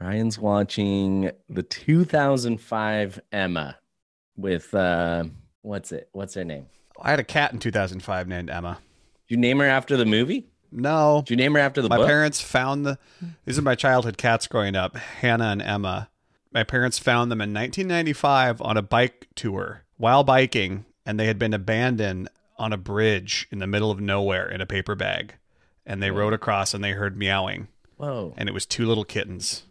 Ryan's watching the 2005 Emma with uh what's it? What's her name? I had a cat in 2005 named Emma. Did you name her after the movie? No. Did you name her after the my book? parents found the these are my childhood cats growing up, Hannah and Emma. My parents found them in 1995 on a bike tour while biking, and they had been abandoned on a bridge in the middle of nowhere in a paper bag. And they rode across and they heard meowing, Whoa. and it was two little kittens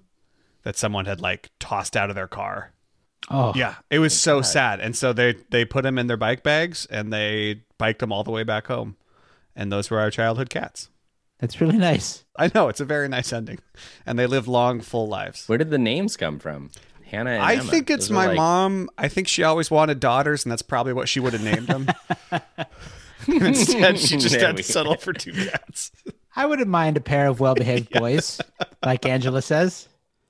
that someone had like tossed out of their car. Oh, Yeah, it was so sad. And so they they put them in their bike bags and they biked them all the way back home. And those were our childhood cats. that's really nice. I know it's a very nice ending, and they live long, full lives. Where did the names come from? Hannah and I Emma. think it's Those my like- mom. I think she always wanted daughters, and that's probably what she would have named them. Instead, she just There had to settle for two cats. I wouldn't mind a pair of well-behaved boys, like Angela says.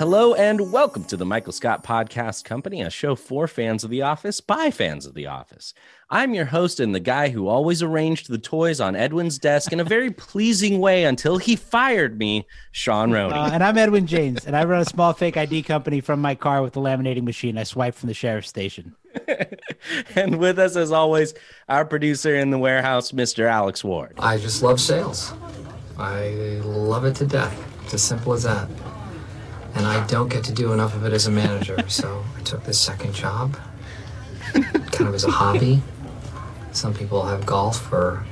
Hello and welcome to the Michael Scott Podcast Company, a show for fans of The Office by fans of The Office. I'm your host and the guy who always arranged the toys on Edwin's desk in a very pleasing way until he fired me, Sean Roney. Uh, and I'm Edwin James, and I run a small fake ID company from my car with a laminating machine. I swipe from the sheriff's station. and with us, as always, our producer in the warehouse, Mr. Alex Ward. I just love sales. I love it to death. It's as simple as that. And I don't get to do enough of it as a manager, so I took this second job, kind of as a hobby. Some people have golf for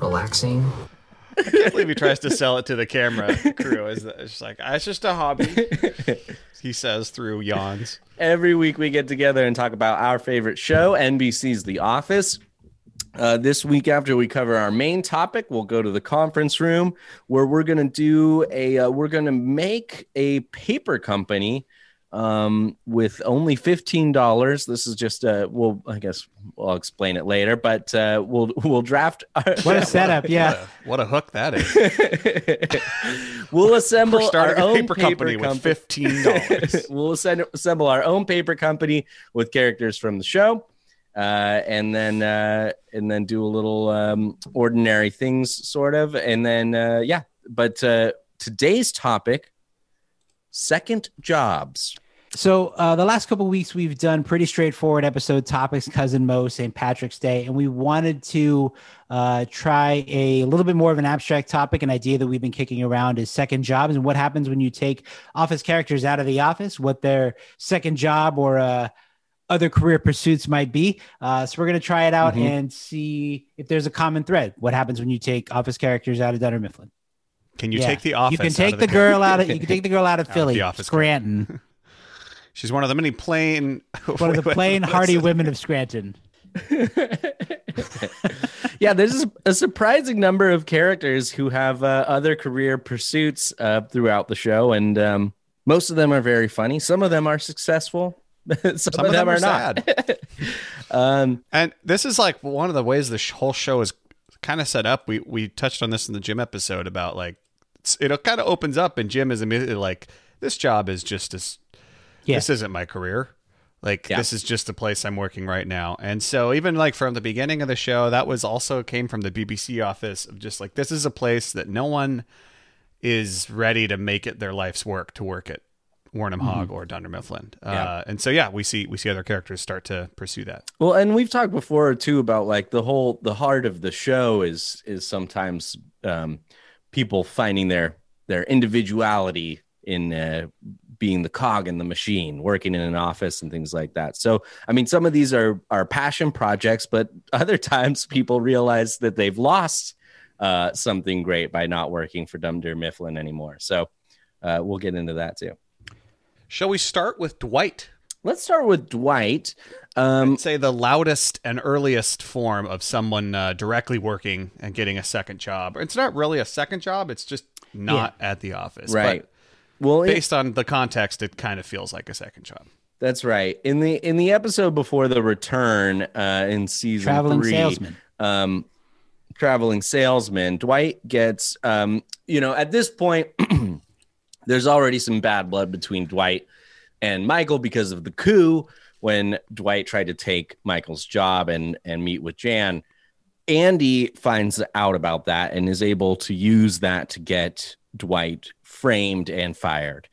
relaxing. I can't believe he tries to sell it to the camera crew. It's it's just like, "Ah, it's just a hobby, he says through yawns. Every week we get together and talk about our favorite show, NBC's The Office. Uh, this week, after we cover our main topic, we'll go to the conference room where we're going to do a, uh, we're going to make a paper company um, with only $15. This is just, uh, we'll, I guess I'll explain it later, but uh, we'll, we'll draft. What a setup, yeah. What a hook that is. we'll assemble We're our starting a own paper company with fifteen dollars. we'll assemb- assemble our own paper company with characters from the show, uh, and then uh, and then do a little um, ordinary things, sort of, and then uh, yeah. But uh, today's topic: second jobs. So uh, the last couple weeks we've done pretty straightforward episode topics: Cousin Mo, St. Patrick's Day, and we wanted to uh, try a little bit more of an abstract topic. An idea that we've been kicking around is second jobs and what happens when you take office characters out of the office, what their second job or other career pursuits might be. Uh, so we're going to try it out Mhm. and see if there's a common thread. What happens when you take office characters out of Dunder Mifflin? Can you Yeah. take the office? You can take of the girl out of. You can take the girl out of of Philly, the office Scranton, She's one of the many plain, one of the Wait, wait, plain, what's hardy women of Scranton. yeah, there's a surprising number of characters who have uh, other career pursuits uh, throughout the show, and um, most of them are very funny. Some of them are successful. Some, of, them, are, not. um, And this is like one of the ways the whole show is kind of set up. We we touched on this in the gym episode about like it's, it kind of opens up, and Jim is immediately like, "This job is just as Yeah. this isn't my career. Like Yeah. this is just the place I'm working right now." And so even like from the beginning of the show, that was also came from the BBC office of just like this is a place that no one is ready to make it their life's work to work at Wernham Hogg or Dunder Mifflin. Yeah. Uh, and so yeah, we see we see other characters start to pursue that. Well, and we've talked before too about like the whole the heart of the show is is sometimes um, people finding their their individuality in uh, being the cog in the machine, working in an office and things like that. So, I mean, some of these are are passion projects, but other times people realize that they've lost uh, something great by not working for Dunder Mifflin anymore. So, uh, we'll get into that too. Shall we start with Dwight? Let's start with Dwight. Um, I'd say the loudest and earliest form of someone uh, directly working and getting a second job. It's not really a second job; it's just not at the office. right. But Well, it- based on the context, it kind of feels like a second job. That's right. In the in the episode before the return, uh, in season Traveling three, salesman. um, traveling salesman, Dwight gets, um, you know, at this point, there's already some bad blood between Dwight and Michael because of the coup when Dwight tried to take Michael's job and and meet with Jan. Andy finds out about that and is able to use that to get Dwight framed and fired.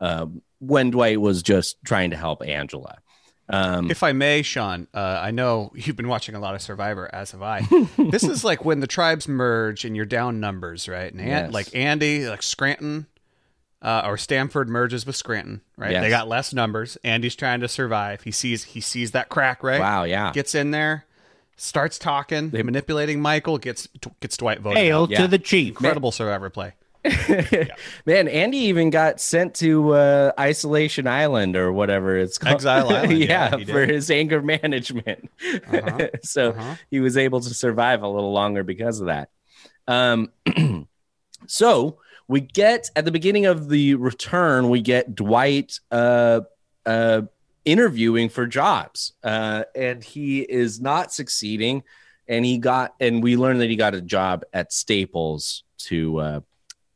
Um, when Dwight was just trying to help Angela. Um, If I may, Sean, uh, I know you've been watching a lot of Survivor, as have I. this is like when the tribes merge and you're down numbers, right? And Yes. like Andy, like Scranton, uh, or Stamford merges with Scranton, right? Yes. They got less numbers. Andy's trying to survive. He sees he sees that crack, right? Wow, yeah. Gets in there, starts talking, they, manipulating Michael, gets gets Dwight voted. Hail out. Yeah. to the chief. Incredible Survivor play. Man, Andy even got sent to uh, Isolation Island or whatever it's called. Exile Island, yeah, yeah, for his anger management. Uh-huh, so uh-huh. he was able to survive a little longer because of that. Um, so we get at the beginning of the return, we get Dwight uh, uh, interviewing for jobs, uh, and he is not succeeding. And he got, and we learned that he got a job at Staples to uh,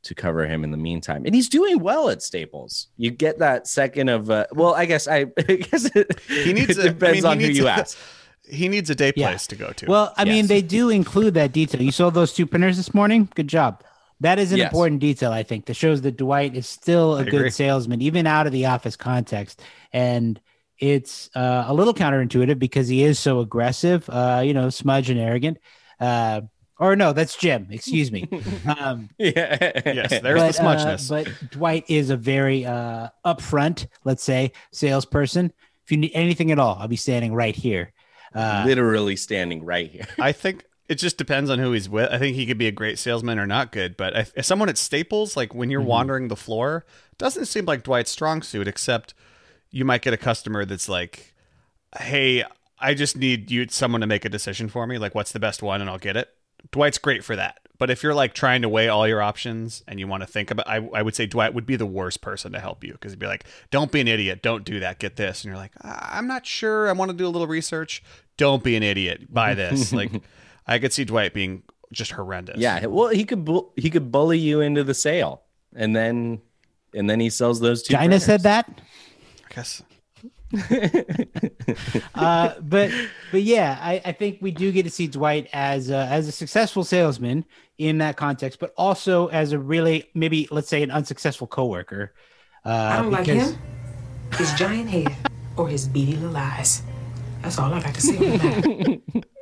to cover him in the meantime, and he's doing well at Staples. You get that second of, uh, well, I guess I, I guess it, He needs it a- I depends mean, he on who needs you a- ask. He needs a day Yeah. place to go to. Well, I mean, they do include that detail. You saw those two printers this morning. Good job. That is an Yes. important detail, I think, that shows that Dwight is still a I good agree. salesman, even out of the office context. And it's uh, a little counterintuitive because he is so aggressive, uh, you know, smudge and arrogant. Uh, or no, that's Jim. Excuse me. Um, Yeah. yes, there's but, the smudgeness. uh, but Dwight is a very uh, upfront, let's say, salesperson. If you need anything at all, I'll be standing right here. Uh, literally standing right here. I think it just depends on who he's with. I think he could be a great salesman or not good. But if, if someone at Staples, like when you're mm-hmm. wandering the floor, doesn't seem like Dwight's strong suit. Except you might get a customer that's like, "Hey, I just need you someone to make a decision for me. Like, what's the best one, and I'll get it." Dwight's great for that. But if you're like trying to weigh all your options and you want to think about, I, I would say Dwight would be the worst person to help you because he'd be like, "Don't be an idiot. Don't do that. Get this." And you're like, "I'm not sure. I want to do a little research." Don't be an idiot. Buy this. like, I could see Dwight being just horrendous. Yeah. Well, he could bu- he could bully you into the sale, and then and then he sells those two. China said that. I guess. uh, but but yeah, I, I think we do get to see Dwight as a, as a successful salesman in that context, but also as a really maybe let's say an unsuccessful coworker. Uh, I don't like him, his giant head, or his beady little eyes. That's all I got to say on the matter.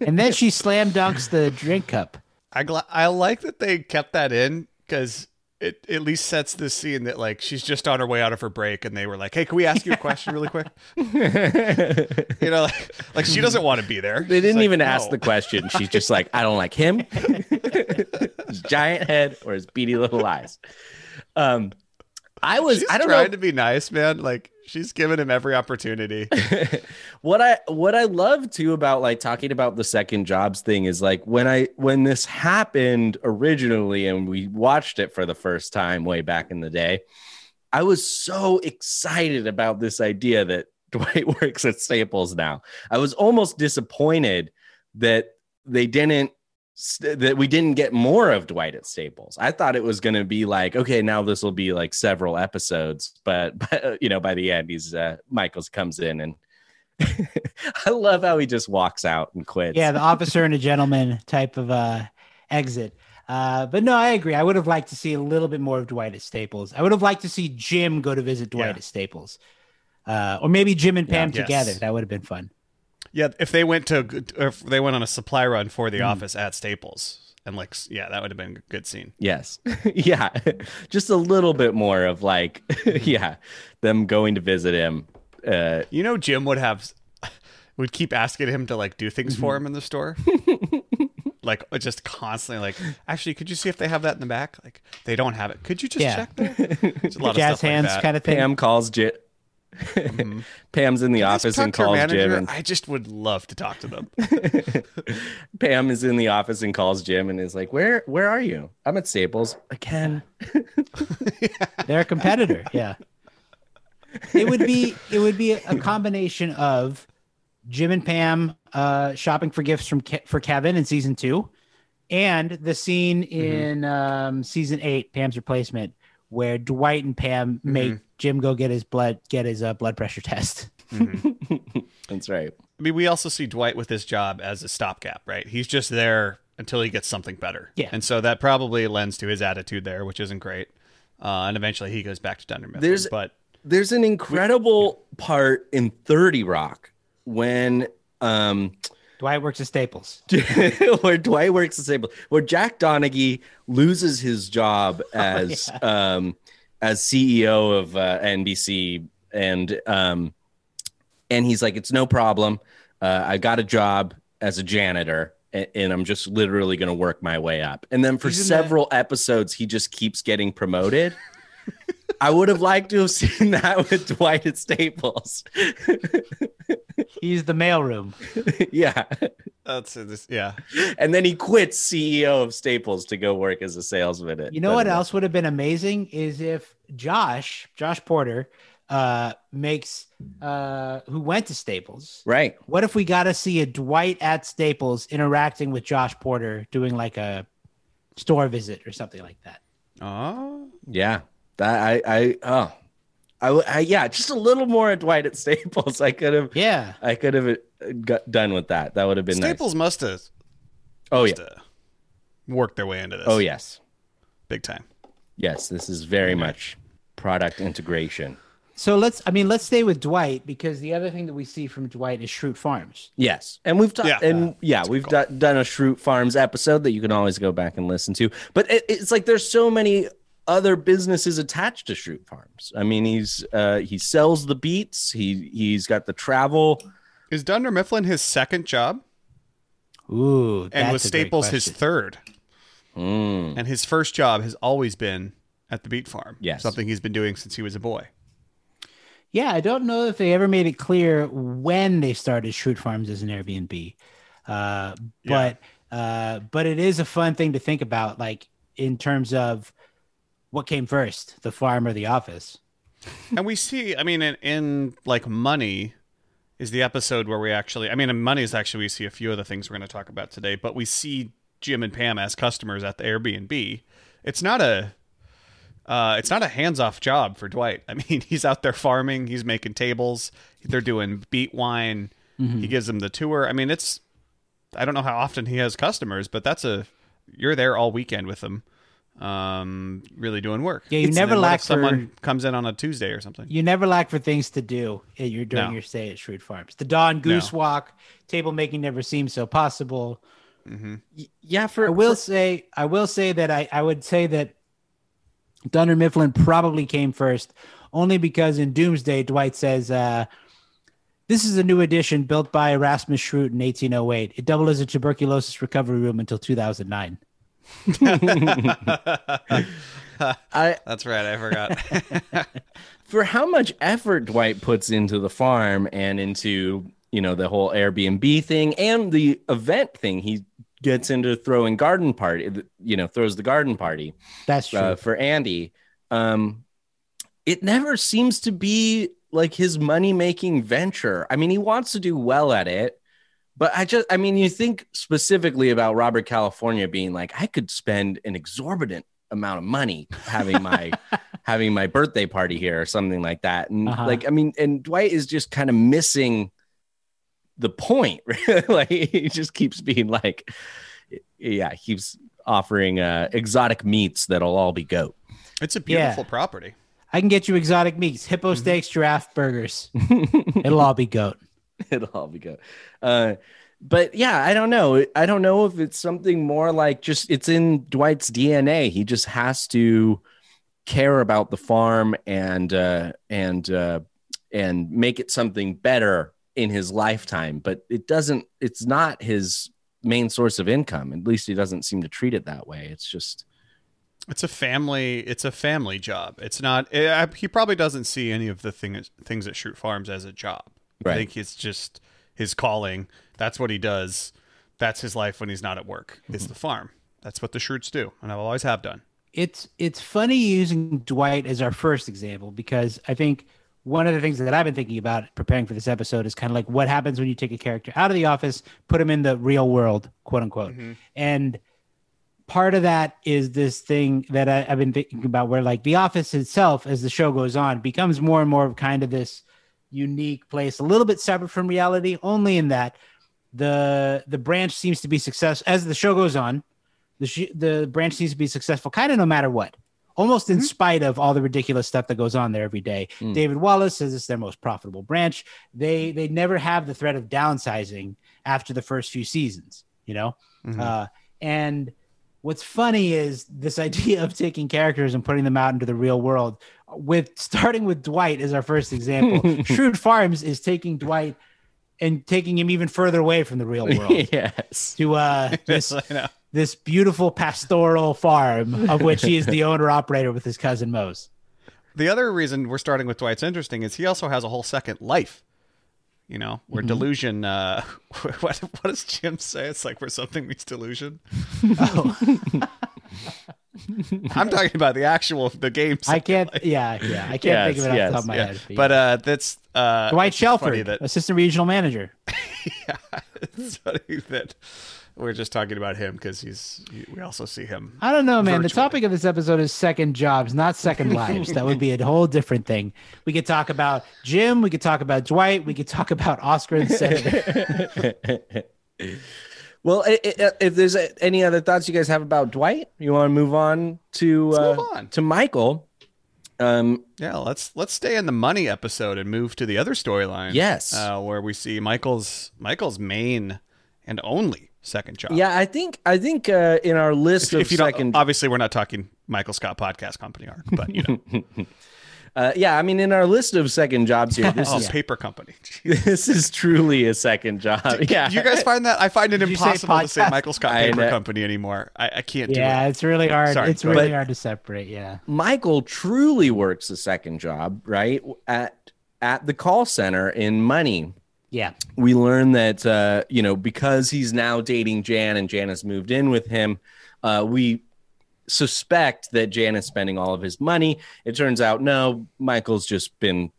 And then she slam dunks the drink cup. I gl- I like that they kept that in because it at least sets the scene that like she's just on her way out of her break and they were like, "Hey, can we ask you a question really quick?" you know, like, like she doesn't want to be there. They didn't like, even ask the question. She's just like, I don't like him, his giant head, or his beady little eyes. Um, I was. She's I don't trying know. to be nice, man. Like she's giving him every opportunity. what I what I love too about like talking about the second jobs thing is like when I when this happened originally and we watched it for the first time way back in the day, I was so excited about this idea that Dwight works at Staples now. I was almost disappointed that they didn't that we didn't get more of Dwight at Staples. I thought it was going to be like, okay, now this will be like several episodes, but, but you know, by the end, he's uh, Michaels comes in and I love how he just walks out and quits. Yeah, the officer and a gentleman type of uh, exit. Uh, but no, I agree. I would have liked to see a little bit more of Dwight at Staples. I would have liked to see Jim go to visit Dwight Yeah. at Staples, uh, or maybe Jim and Pam Yes. together. That would have been fun. Yeah, if they went to if they went on a supply run for the office at Staples, and like, yeah, that would have been a good scene. Yes. yeah. Just a little bit more of like, yeah, them going to visit him. Uh, You know, Jim would have would keep asking him to like do things Mm-hmm. for him in the store. like uh, just constantly like actually could you see if they have that in the back like they don't have it could you just Yeah. check there There's a lot Jazz of stuff hands like that. kind of thing. Pam calls Jim. Pam's in the Can office and talk to your calls manager? Jim. And I just would love to talk to them. Pam is in the office and calls Jim and is like, "Where, where are you? I'm at Staples again." They're a competitor. yeah. It would be it would be a combination of Jim and Pam uh, shopping for gifts from Ke- for Kevin in season two, and the scene in um, season eight, Pam's replacement, where Dwight and Pam make Jim go get his blood get his uh, blood pressure test. That's right. I mean, we also see Dwight with his job as a stopgap, right? He's just there until he gets something better. Yeah. And so that probably lends to his attitude there, which isn't great. Uh, and eventually he goes back to Dunder Mifflin. There's- but There's an incredible part in Thirty Rock when um Dwight works at Staples. where Dwight works at Staples, where Jack Donaghy loses his job Oh, as um, as CEO of uh, NBC, and um, and he's like, "It's no problem. Uh, I got a job as a janitor." And I'm just literally going to work my way up. And then for the- several episodes, he just keeps getting promoted. I would have liked to have seen that with Dwight at Staples. He's the mailroom. yeah. that's this, yeah. and then he quits CEO of Staples to go work as a salesman. At You know what else would have been amazing is if Josh, Josh Porter, uh, makes uh, who went to Staples. Right. What if we got to see a Dwight at Staples interacting with Josh Porter, doing like a store visit or something like that? Oh, Yeah. That I I oh. I yeah, just a little more at Dwight at Staples. I could have Yeah, I could have uh, got done with that. That would have been Staples Nice. must have Oh yeah. must have worked their way into this. Oh yes. Big time. Yes, this is very much product integration. So let's, I mean, let's stay with Dwight because the other thing that we see from Dwight is Schrute Farms. Yes, and we've done, Yeah. and yeah, we've do- done a Schrute Farms episode that you can always go back and listen to. But it, it's like there's so many other businesses attached to Schrute Farms. I mean, he's uh, he sells the beets. He he's got the travel. Is Dunder Mifflin his second job? Ooh, And that's was a great Staples his third? Mm, And his first job has always been at the beet farm. Yes. Something he's been doing since he was a boy. Yeah, I don't know if they ever made it clear when they started Schrute Farms as an Airbnb, uh, but uh, but it is a fun thing to think about, like in terms of what came first, the farm or the office. and we see, I mean, in, in like Money is the episode where we actually, I mean, in Money is actually, we see a few of the things we're going to talk about today, but we see Jim and Pam as customers at the Airbnb. It's not a, uh, it's not a hands-off job for Dwight. I mean, he's out there farming, he's making tables, they're doing beet wine. He gives them the tour. I mean, it's, I don't know how often he has customers, but that's a, you're there all weekend with them, um, really doing work. Yeah, you And never then what lack for- someone comes in on a Tuesday or something. You never lack for things to do You're during No. your stay at Schrute Farms. The Dawn Goose No. Walk, table making never seems so possible. y- yeah, for I will for- say, I will say that I, I would say that Dunder Mifflin probably came first, only because in Doomsday, Dwight says, uh, "This is a new edition built by Erasmus Schrute in 1808. It doubled as a tuberculosis recovery room until 2009." I That's right. I forgot. for how much effort Dwight puts into the farm and into you know the whole Airbnb thing and the event thing. He gets into throwing garden party. You know, throws the garden party. That's true. uh, for Andy. Um, it never seems to be like his money making venture. I mean, he wants to do well at it, But I just, I mean, you think specifically about Robert California being like, I could spend an exorbitant amount of money having my having my birthday party here or something like that. And Uh-huh. like, I mean, and Dwight is just kind of missing the point. like he just keeps being like, yeah, he keeps offering uh exotic meats that'll all be goat. It's a beautiful Yeah. property. I can get you exotic meats, hippo Mm-hmm. steaks, giraffe burgers. It'll all be goat. It'll all be good. Uh, but yeah, I don't know. I don't know if it's something more like just it's in Dwight's DNA. He just has to care about the farm and uh, and uh, and make it something better in his lifetime. But it doesn't. It's not his main source of income. At least he doesn't seem to treat it that way. It's just It's a family. It's a family job. It's not. eh, he probably doesn't see any of the things things at Schrute Farms as a job. I think it's just his calling. That's what he does. That's his life when he's not at work. Is mm-hmm. the farm. That's what the Schrutes do, and I will always have done. it's it's funny using Dwight as our first example because I think one of the things that I've been thinking about preparing for this episode is kind of like what happens when you take a character out of the office, put him in the real world, quote unquote. Mm-hmm. And part of that is this thing that I, I've been thinking about where like the office itself, as the show goes on, becomes more and more of kind of this unique place, a little bit separate from reality, only in that the the branch seems to be success as the show goes on the sh- the branch needs to be successful kind of no matter what almost in mm-hmm. spite of all the ridiculous stuff that goes on there every day. Mm. David wallace says it's their most profitable branch. They mm. they never have the threat of downsizing after the first few seasons you know? Mm-hmm. Uh, and what's funny is this idea of taking characters and putting them out into the real world with starting with dwight as our first example Schrute Farms is taking dwight and taking him even further away from the real world yes. to uh this I know. this beautiful pastoral farm of which he is the owner operator with his cousin Mose. The other reason we're starting with Dwight's interesting is he also has a whole second life. You know, where Mm-hmm. delusion. Uh, what what does Jim say? It's like where something meets delusion. Oh. I'm talking about the actual the game. I can't. Yeah, yeah. I can't think of it off Yes, the top of my Yeah, head. but uh, that's uh, Dwight it's Shelford, That, assistant regional manager. yeah it's funny that we're just talking about him because he's. We also see him. I don't know, man. The topic of this episode is second jobs, not second lives. that would be a whole different thing. We could talk about Jim. We could talk about Dwight. We could talk about Oscar and Senator. Well, i- i- if there's uh, any other thoughts you guys have about Dwight, you want to move on to uh, move on. to Michael. Um, Yeah, let's let's stay in the money episode and move to the other storyline. Yes. uh, where we see Michael's Michael's main and only second job. yeah, I think I think uh, in our list If, of if you second, don't, obviously we're not talking Michael Scott podcast company arc, but you know, uh, yeah, I mean in our list of second jobs here, this oh, is paper company. this is truly a second job. Yeah, Do you guys find that I find it Did you say impossible to say? Michael Scott Paper know. Company anymore. I, I can't do yeah, it. it's really hard. Sorry, it's really ahead. hard to separate. Yeah. Michael truly works a second job, right? At at the call center in Money. Yeah. we learn that uh, you know because he's now dating Jan and Jan has moved in with him. Uh, we suspect that Jan is spending all of his money. It turns out no, Michael's just been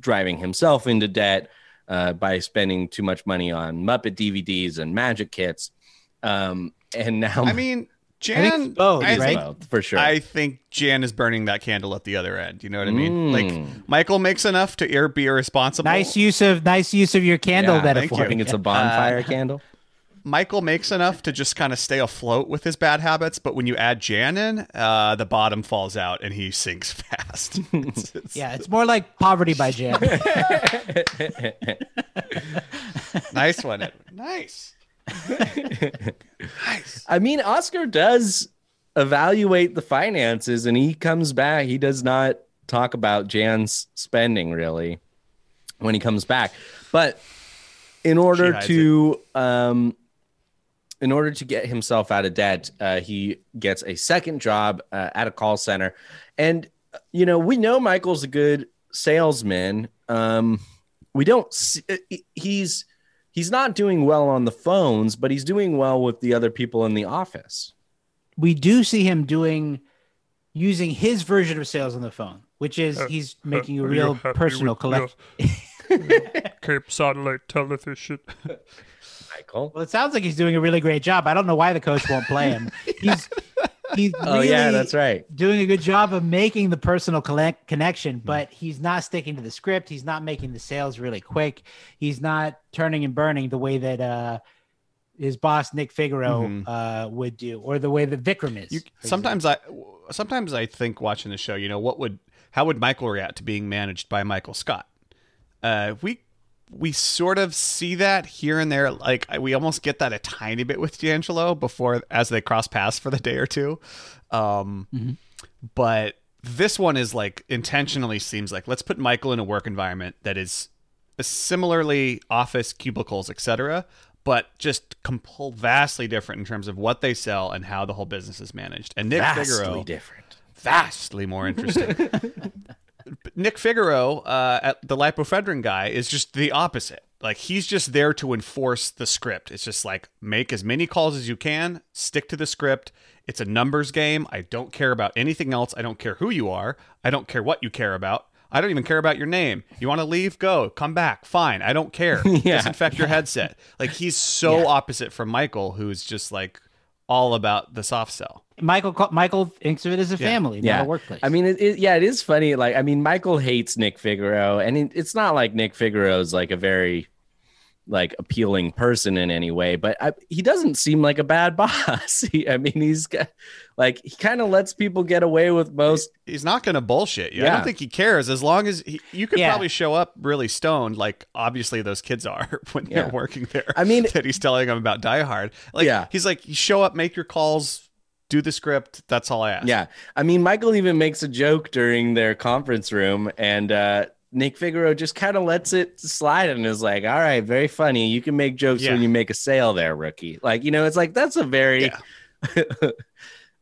driving himself into debt uh, by spending too much money on Muppet DVDs and magic kits. Um, and now, I mean, Jan, I both, I right? think- for sure. I think Jan is burning that candle at the other end. You know what I mean? Like Mm. Michael makes enough to ir- be irresponsible. Nice use of nice use of your candle Yeah, thank metaphor. you. I think it's a bonfire candle. Michael makes enough to just kind of stay afloat with his bad habits, but when you add Jan in, uh, the bottom falls out and he sinks fast. It's- it's- Yeah, it's more like poverty by Jan. nice one. Edwin. Nice. Nice. I mean, Oscar does evaluate the finances and he comes back. He does not talk about Jan's spending really when he comes back. But in order to um in order to get himself out of debt, uh, he gets a second job uh, at a call center. And you know, we know Michael's a good salesman. Um we don't see, uh, he's he's not doing well on the phones, but he's doing well with the other people in the office. we do see him doing using his version of sales on the phone, which is uh, he's uh, making a real personal collection. Cape satellite television. Michael. Well, it sounds like he's doing a really great job. I don't know why the coach won't play him. He's he's Oh really yeah, that's right. doing a good job of making the personal Hmm. connection, but he's not sticking to the script. He's not making the sales really quick. He's not turning and burning the way that uh, his boss Nick Figaro Mm-hmm. uh, would do, or the way that Vikram is. You, sometimes I sometimes I think watching the show, you know, what would how would Michael react to being managed by Michael Scott? Uh, we we sort of see that here and there. Like we almost get that a tiny bit with D'Angelo before as they cross paths for the day or two. Um, But this one is like intentionally seems like let's put Michael in a work environment that is similarly office cubicles, etc. But just compl- vastly different in terms of what they sell and how the whole business is managed. And Nick Vastly Figaro, different. vastly more interesting. Nick Figaro, uh, at the lipofedrin guy, is just the opposite. Like he's just there to enforce the script. It's just like make as many calls as you can, stick to the script. It's a numbers game. I don't care about anything else. I don't care who you are. I don't care what you care about. I don't even care about your name. You want to leave? Go. Come back. Fine. I don't care. Disinfect your headset. Like he's so opposite from Michael, who's just like all about the soft sell. Michael Michael thinks of it as a family, not a workplace. I mean, it, it, yeah, it is funny. Like, I mean, Michael hates Nick Figaro, and it, it's not like Nick Figaro is like a very like appealing person in any way, but I, he doesn't seem like a bad boss. He, I mean, he's got, like he kind of lets people get away with most. He's not going to bullshit you. I don't think he cares as long as he, you could Yeah. probably show up really stoned, like obviously those kids are when Yeah. they're working there. I mean- that he's telling them about Die Hard. Like, Yeah. he's like, you show up, make your calls, do the script. That's all I ask. Yeah, I mean, Michael even makes a joke during their conference room, and uh, Nick Figaro just kind of lets it slide and is like, "All right, very funny. You can make jokes Yeah. when you make a sale, there, rookie." Like, you know, it's like that's a very.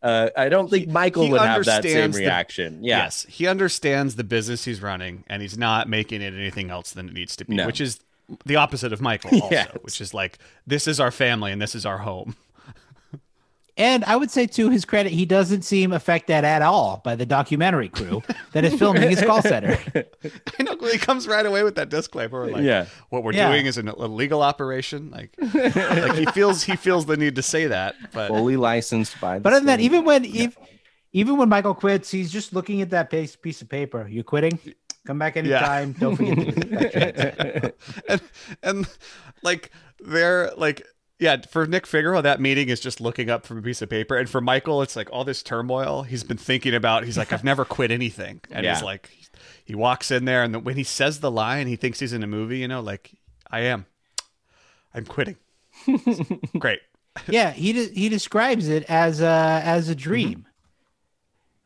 uh, I don't think Michael he would have that same understands the- reaction. yeah. Yes, he understands the business he's running, and he's not making it anything else than it needs to be, No. which is the opposite of Michael. Also, Yes. which is like, this is our family and this is our home. And I would say to his credit, he doesn't seem affected at all by the documentary crew that is filming his call center. I know he comes right away with that disclaimer, like, Yeah. what we're Yeah. doing is an illegal operation. Like, like he feels he feels the need to say that, but Fully licensed by. The But other than that, even when if, even when Michael quits, he's just looking at that piece piece of paper. You quitting? Come back anytime. Don't forget to disinfect your and and like they're like yeah for nick figaro that meeting is just looking up from a piece of paper. And for michael it's like all this turmoil he's been thinking about. He's like i've never quit anything. And he's like he walks in there and then when he says the line he thinks he's in a movie you know like i am. I'm quitting. Great. Yeah, he de- he describes it as a as a dream.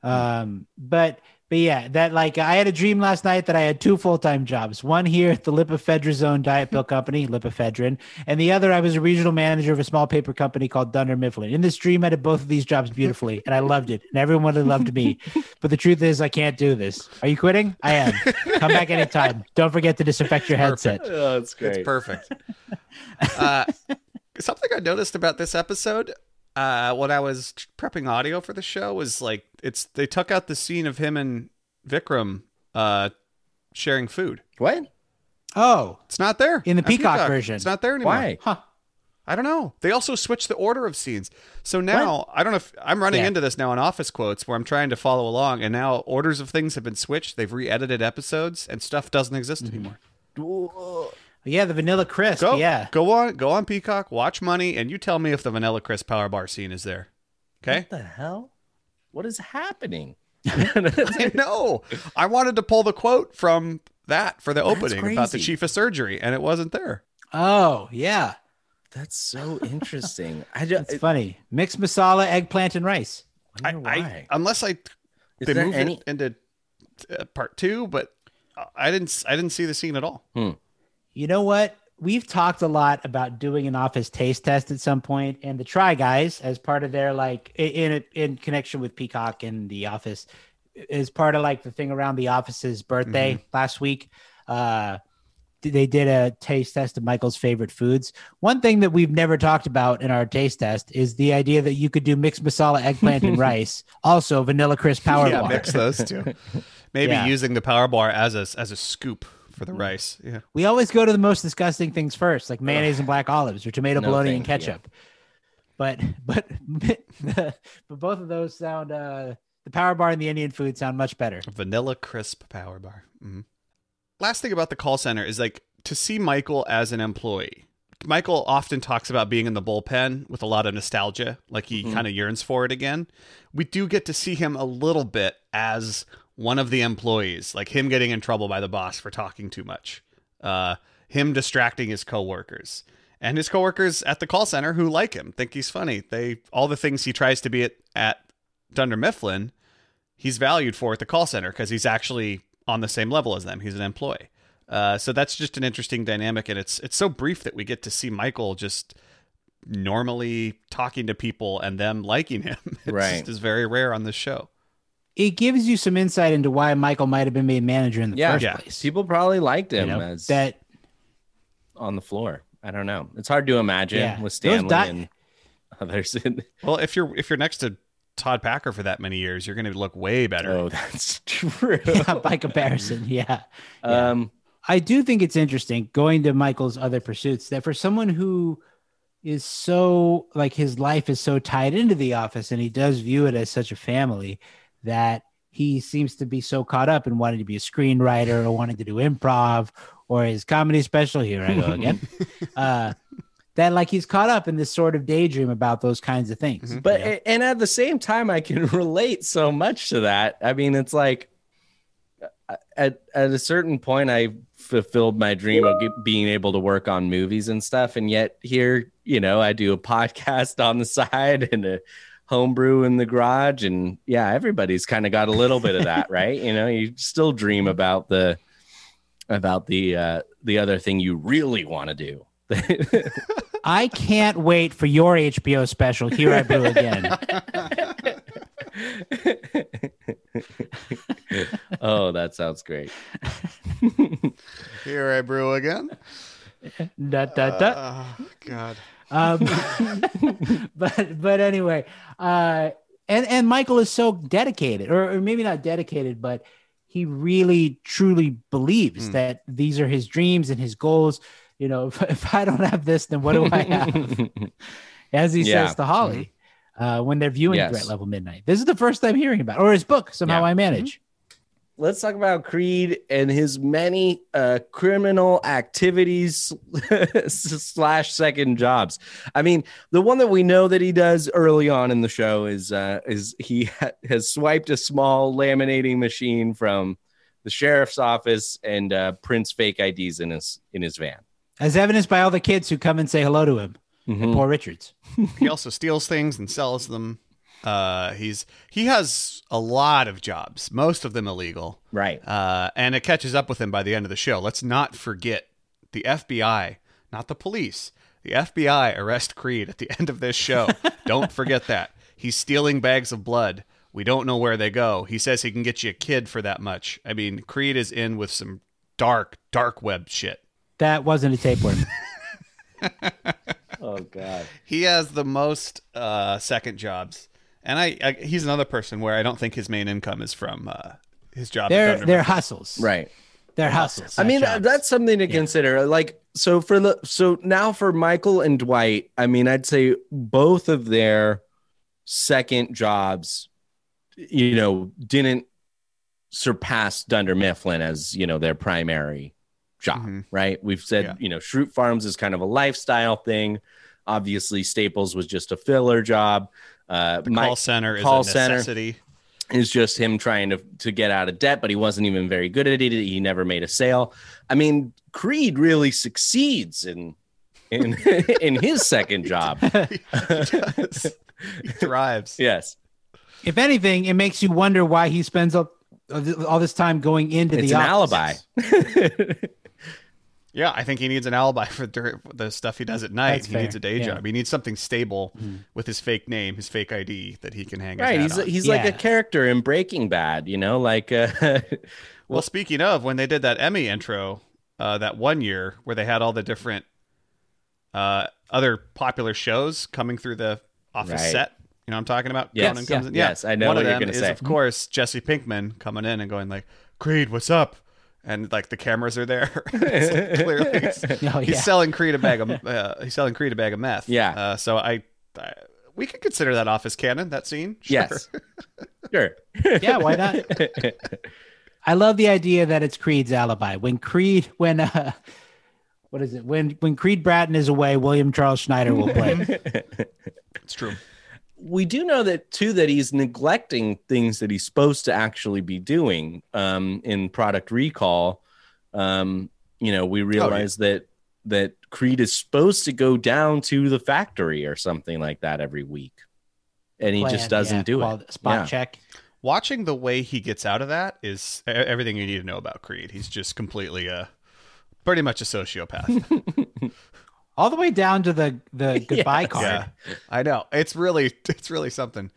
Um, but but yeah, that like I had a dream last night that I had two full time jobs. One here at the Lipofedrazone Diet Pill Company, Lipofedrin, and the other I was a regional manager of a small paper company called Dunder Mifflin. In this dream, I did both of these jobs beautifully, and I loved it, and everyone had loved me. But the truth is, I can't do this. Are you quitting? I am. Come back anytime. Don't forget to disinfect your headset. oh, that's great. It's perfect. uh, something I noticed about this episode uh, when I was prepping audio for the show was like it's they took out the scene of him and Vikram uh, sharing food. What? Oh, It's not there In the on Peacock version. It's not there anymore. Why? huh. I don't know. They also switched the order of scenes. So now I don't know if I'm running Yeah. into this now in office quotes where I'm trying to follow along, and now orders of things have been switched. They've re-edited episodes, and stuff doesn't exist anymore. Yeah, the Vanilla Crisp. Go, Yeah. go on, go on Peacock, watch Money, and you tell me if the Vanilla Crisp Power Bar scene is there. Okay, What the hell? What is happening? I know. I wanted to pull the quote from that for the opening about the chief of surgery, and it wasn't there. Oh, yeah. That's so interesting. I just It's funny. Mixed masala, eggplant, and rice. I I, wonder I why. unless I Is they moved any- it into uh, part two, but I didn't. I didn't see the scene at all. You know what? We've talked a lot about doing an office taste test at some point, and the Try Guys, as part of their like in in connection with Peacock and the Office, is part of like the thing around the Office's birthday last week. Uh, they did a taste test of Michael's favorite foods. One thing that we've never talked about in our taste test is the idea that you could do mixed masala, eggplant, and rice. Also, vanilla crisp power yeah, bar. mix those two. Maybe Yeah. using the Power Bar as a as a scoop for the rice. Yeah. We always go to the most disgusting things first, like mayonnaise and black olives or tomato No, bologna and thank you. ketchup. But but but both of those sound uh the power bar and the Indian food sound much better. Vanilla crisp power bar. Mhm. Last thing about the call center is like to see Michael as an employee. Michael often talks about being in the bullpen with a lot of nostalgia, like he kind of yearns for it again. We do get to see him a little bit as one of the employees, like him getting in trouble by the boss for talking too much, uh, him distracting his coworkers, and his coworkers at the call center who like him, think he's funny. They all the things he tries to be at, at Dunder Mifflin, he's valued for at the call center because he's actually on the same level as them. He's an employee. Uh, so that's just an interesting dynamic, and it's it's so brief that we get to see Michael just normally talking to people and them liking him. It Right. just is very rare on this show. It gives you some insight into why Michael might have been made manager in the Yeah, first yeah. place. People probably liked You him know, as that on the floor. I don't know. It's hard to imagine Yeah. with Stanley di- and others. In, Well, if you're if you're next to Todd Packer for that many years, you're going to look way better. oh, that's true. yeah, by comparison, yeah. Um, I do think it's interesting going to Michael's other pursuits that for someone who is so like his life is so tied into the office and he does view it as such a family that he seems to be so caught up in wanting to be a screenwriter or wanting to do improv or his comedy special here I go again uh that like he's caught up in this sort of daydream about those kinds of things but and at the same time, I can relate so much to that. I mean, it's like uh, at at a certain point, I fulfilled my dream of being able to work on movies and stuff, and yet here, you know, I do a podcast on the side and a homebrew in the garage, and yeah, everybody's kind of got a little bit of that, right? You know, you still dream about the about the uh the other thing you really want to do. I can't wait for your HBO special here I brew again oh, that sounds great. Here I brew again. da, da, da. Oh God. Um, but but anyway, uh, and and Michael is so dedicated, or, or maybe not dedicated, but he really truly believes Hmm. that these are his dreams and his goals. You know, if, if I don't have this, then what do I have? As he Yeah. Mm-hmm. says to Holly uh, when they're viewing Yes. Threat Level Midnight. This is the first time hearing about, it, or his book. Somehow Yeah. I manage. Let's talk about Creed and his many uh, criminal activities slash second jobs. I mean, the one that we know that he does early on in the show is uh, is he ha- has swiped a small laminating machine from the sheriff's office and uh, prints fake IDs in his in his van. As evidenced by all the kids who come and say hello to him. Mhm. Poor Richards. he also steals things and sells them. Uh, he's he has a lot of jobs, most of them illegal. Right. Uh, and it catches up with him by the end of the show. Let's not forget the FBI, not the police. The FBI arrest Creed at the end of this show. don't forget that. He's stealing bags of blood. We don't know where they go. He says he can get you a kid for that much. I mean, Creed is in with some dark, dark web shit. That wasn't a tapeworm. Oh God. He has the most uh, second jobs, and I, I he's another person where I don't think his main income is from uh, his job. at They're—they're hustles. Right. They're hustles. I mean, jobs. that's something to consider. Like, so for the so now for Michael and Dwight, I mean, I'd say both of their second jobs, you know, didn't surpass Dunder Mifflin as you know their primary job. Mhm. Right? We've said Yeah. you know, Schrute Farms is kind of a lifestyle thing. Obviously, Staples was just a filler job. Uh, The Mi- call center is call a center. necessity. is just him trying to to get out of debt, but he wasn't even very good at it. He never made a sale. I mean, Creed really succeeds in in in his second job. does. He thrives. yes, if anything, it makes you wonder why he spends all, all this time going into it's the an office. alibi. Yeah, I think he needs an alibi for the stuff he does at night. That's he fair, needs a day yeah. job. He needs something stable with his fake name, his fake ID that he can hang. his right? hat He's on. he's like a character in Breaking Bad. You know, like uh, well, speaking of, when they did that Emmy intro uh, that one year where they had all the different uh, other popular shows coming through the office Right. set. You know what I'm talking about? Yes, Conan yeah. comes in. Yes, I know One what of you're them gonna is, say. of course, Jesse Pinkman coming in and going like, "Creed, what's up?" And like the cameras are there. It's like, clearly, he's, Oh, he's selling Creed a bag of uh, he's selling Creed a bag of meth. Yeah. Uh, so I, I we could consider that office canon. That scene. Sure. Yes. Sure. Yeah, why not? I love the idea that it's Creed's alibi. When Creed, when uh, what is it? When when Creed Bratton is away, William Charles Schneider will play. It's true. We do know that too that he's neglecting things that he's supposed to actually be doing um, in product recall um, you know we realize that that creed is supposed to go down to the factory or something like that every week and he Plan, just doesn't yeah, do qual- it Spot Yeah. check. Watching the way he gets out of that is everything you need to know about Creed. He's just completely a, pretty much a sociopath. All the way down to the the goodbye card. yeah, I know. It's really, it's really something.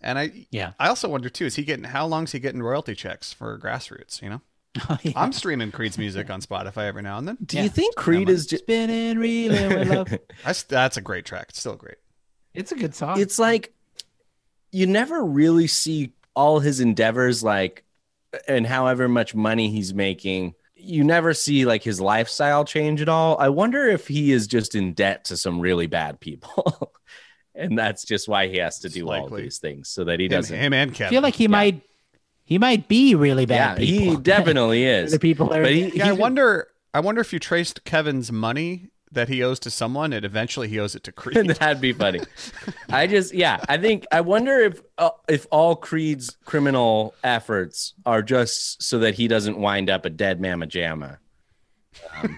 And I, Yeah. I also wonder too: is he getting how long's he getting royalty checks for grassroots? You know, Oh, yeah. I'm streaming Creed's music on Spotify every now and then. do Yeah. you think creed is just Spinning, reeling with love. That's that's a great track. It's still great. It's a good song. it's like you never really see all his endeavors like and however much money he's making you never see like his lifestyle change at all i wonder if he is just in debt to some really bad people and that's just why he has to It's do all these things so that he doesn't him and I Kevin. feel like he might he might be really yeah bad. people. he definitely is the people are but he, Yeah, I wonder. I wonder if you traced Kevin's money that he owes to someone, and eventually he owes it to Creed. That'd be funny. I just, yeah, I think I wonder if uh, if all Creed's criminal efforts are just so that he doesn't wind up a dead mamma jamma.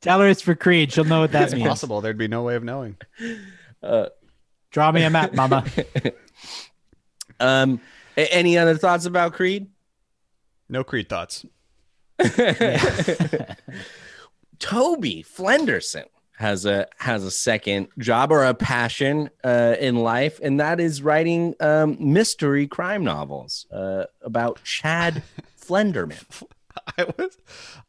Tell her it's for Creed. She'll know what that it's means. possible. There'd be no way of knowing. Uh, Draw me a map, Mama. Um, a- any other thoughts about Creed? No Creed thoughts. Toby Flenderson has a has a second job or a passion uh, in life, and that is writing um, mystery crime novels uh, about Chad Flenderman. I was,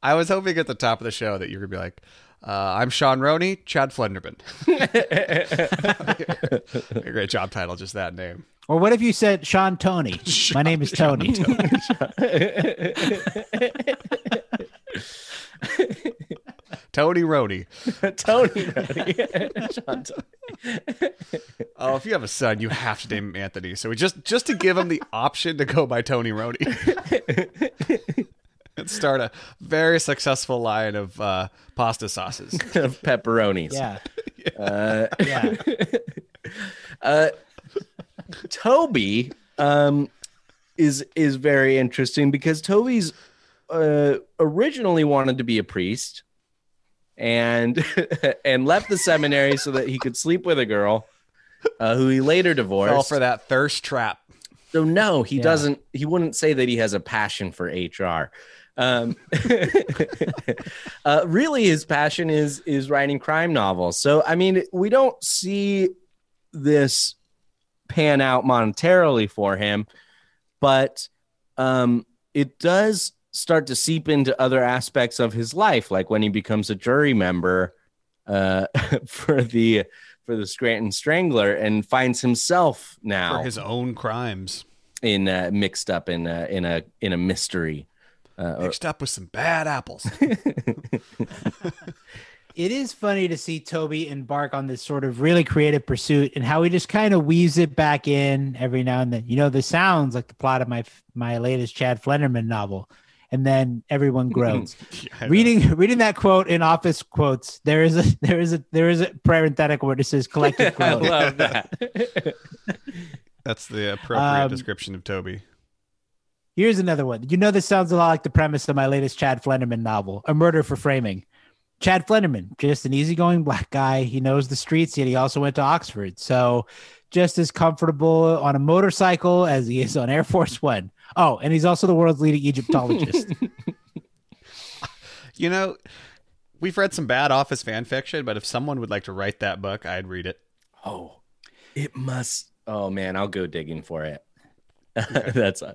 I was hoping at the top of the show that you were gonna be like, uh, "I'm Sean Roney, Chad Flenderman." a great job title, just that name. Or what if you said Sean Tony? My name is Tony. Tony Roney. Tony, Sean Tony. Oh, if you have a son, you have to name him Anthony. So we just just to give him the option to go by Tony Roney. and start a very successful line of uh, pasta sauces. of pepperonis. yeah. Uh, Yeah. uh, Toby um, is is very interesting because Toby's uh, originally wanted to be a priest and and left the seminary so that he could sleep with a girl uh, who he later divorced. Fell for that thirst trap. So no, he Yeah. doesn't. He wouldn't say that he has a passion for HR. Um, uh, really, his passion is is writing crime novels. So I mean, we don't see this pan out monetarily for him, but um, it does start to seep into other aspects of his life, like when he becomes a jury member uh, for the for the Scranton Strangler and finds himself now For his own crimes. in uh, mixed up in a, in a in a mystery. Uh, or- Mixed up with some bad apples. It is funny to see Toby embark on this sort of really creative pursuit and how he just kind of weaves it back in every now and then. You know, this sounds like the plot of my my latest Chad Flenderman novel. And then everyone groans. Yeah, know. reading reading that quote in office quotes, there is a there is a there is a parenthetical where it says collective I love that. That's the appropriate Um, description of Toby. Here's another one. You know, this sounds a lot like the premise of my latest Chad Flenderman novel, A Murder for Framing. Chad Flenderman, just an easygoing black guy. He knows the streets, yet he also went to Oxford. So just as comfortable on a motorcycle as he is on Air Force One. Oh, and he's also the world's leading Egyptologist. You know, we've read some bad Office fan fiction, but if someone would like to write that book, I'd read it. oh, it must. Oh man, I'll go digging for it. That's uh,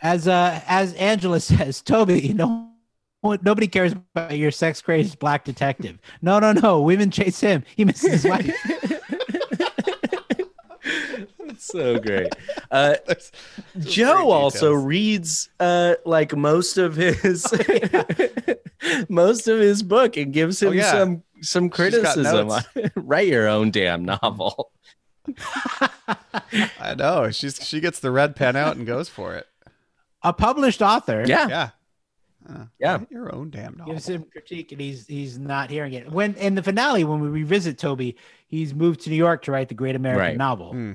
as uh as Angela says, Toby, no nobody cares about your sex crazed black detective. No, no, no. Women chase him. He misses his wife. so great. Uh, There's- Jo great also reads uh, like most of his most of his book and gives him Oh, yeah. some some criticism. notes. Write your own damn novel. I know. She's she gets the red pen out and goes for it. A published author Yeah, Yeah. Uh, Yeah. Your own damn novel. gives him critique, and he's he's not hearing it. When in the finale, when we revisit Toby, he's moved to New York to write the Great American Right. Novel. Hmm.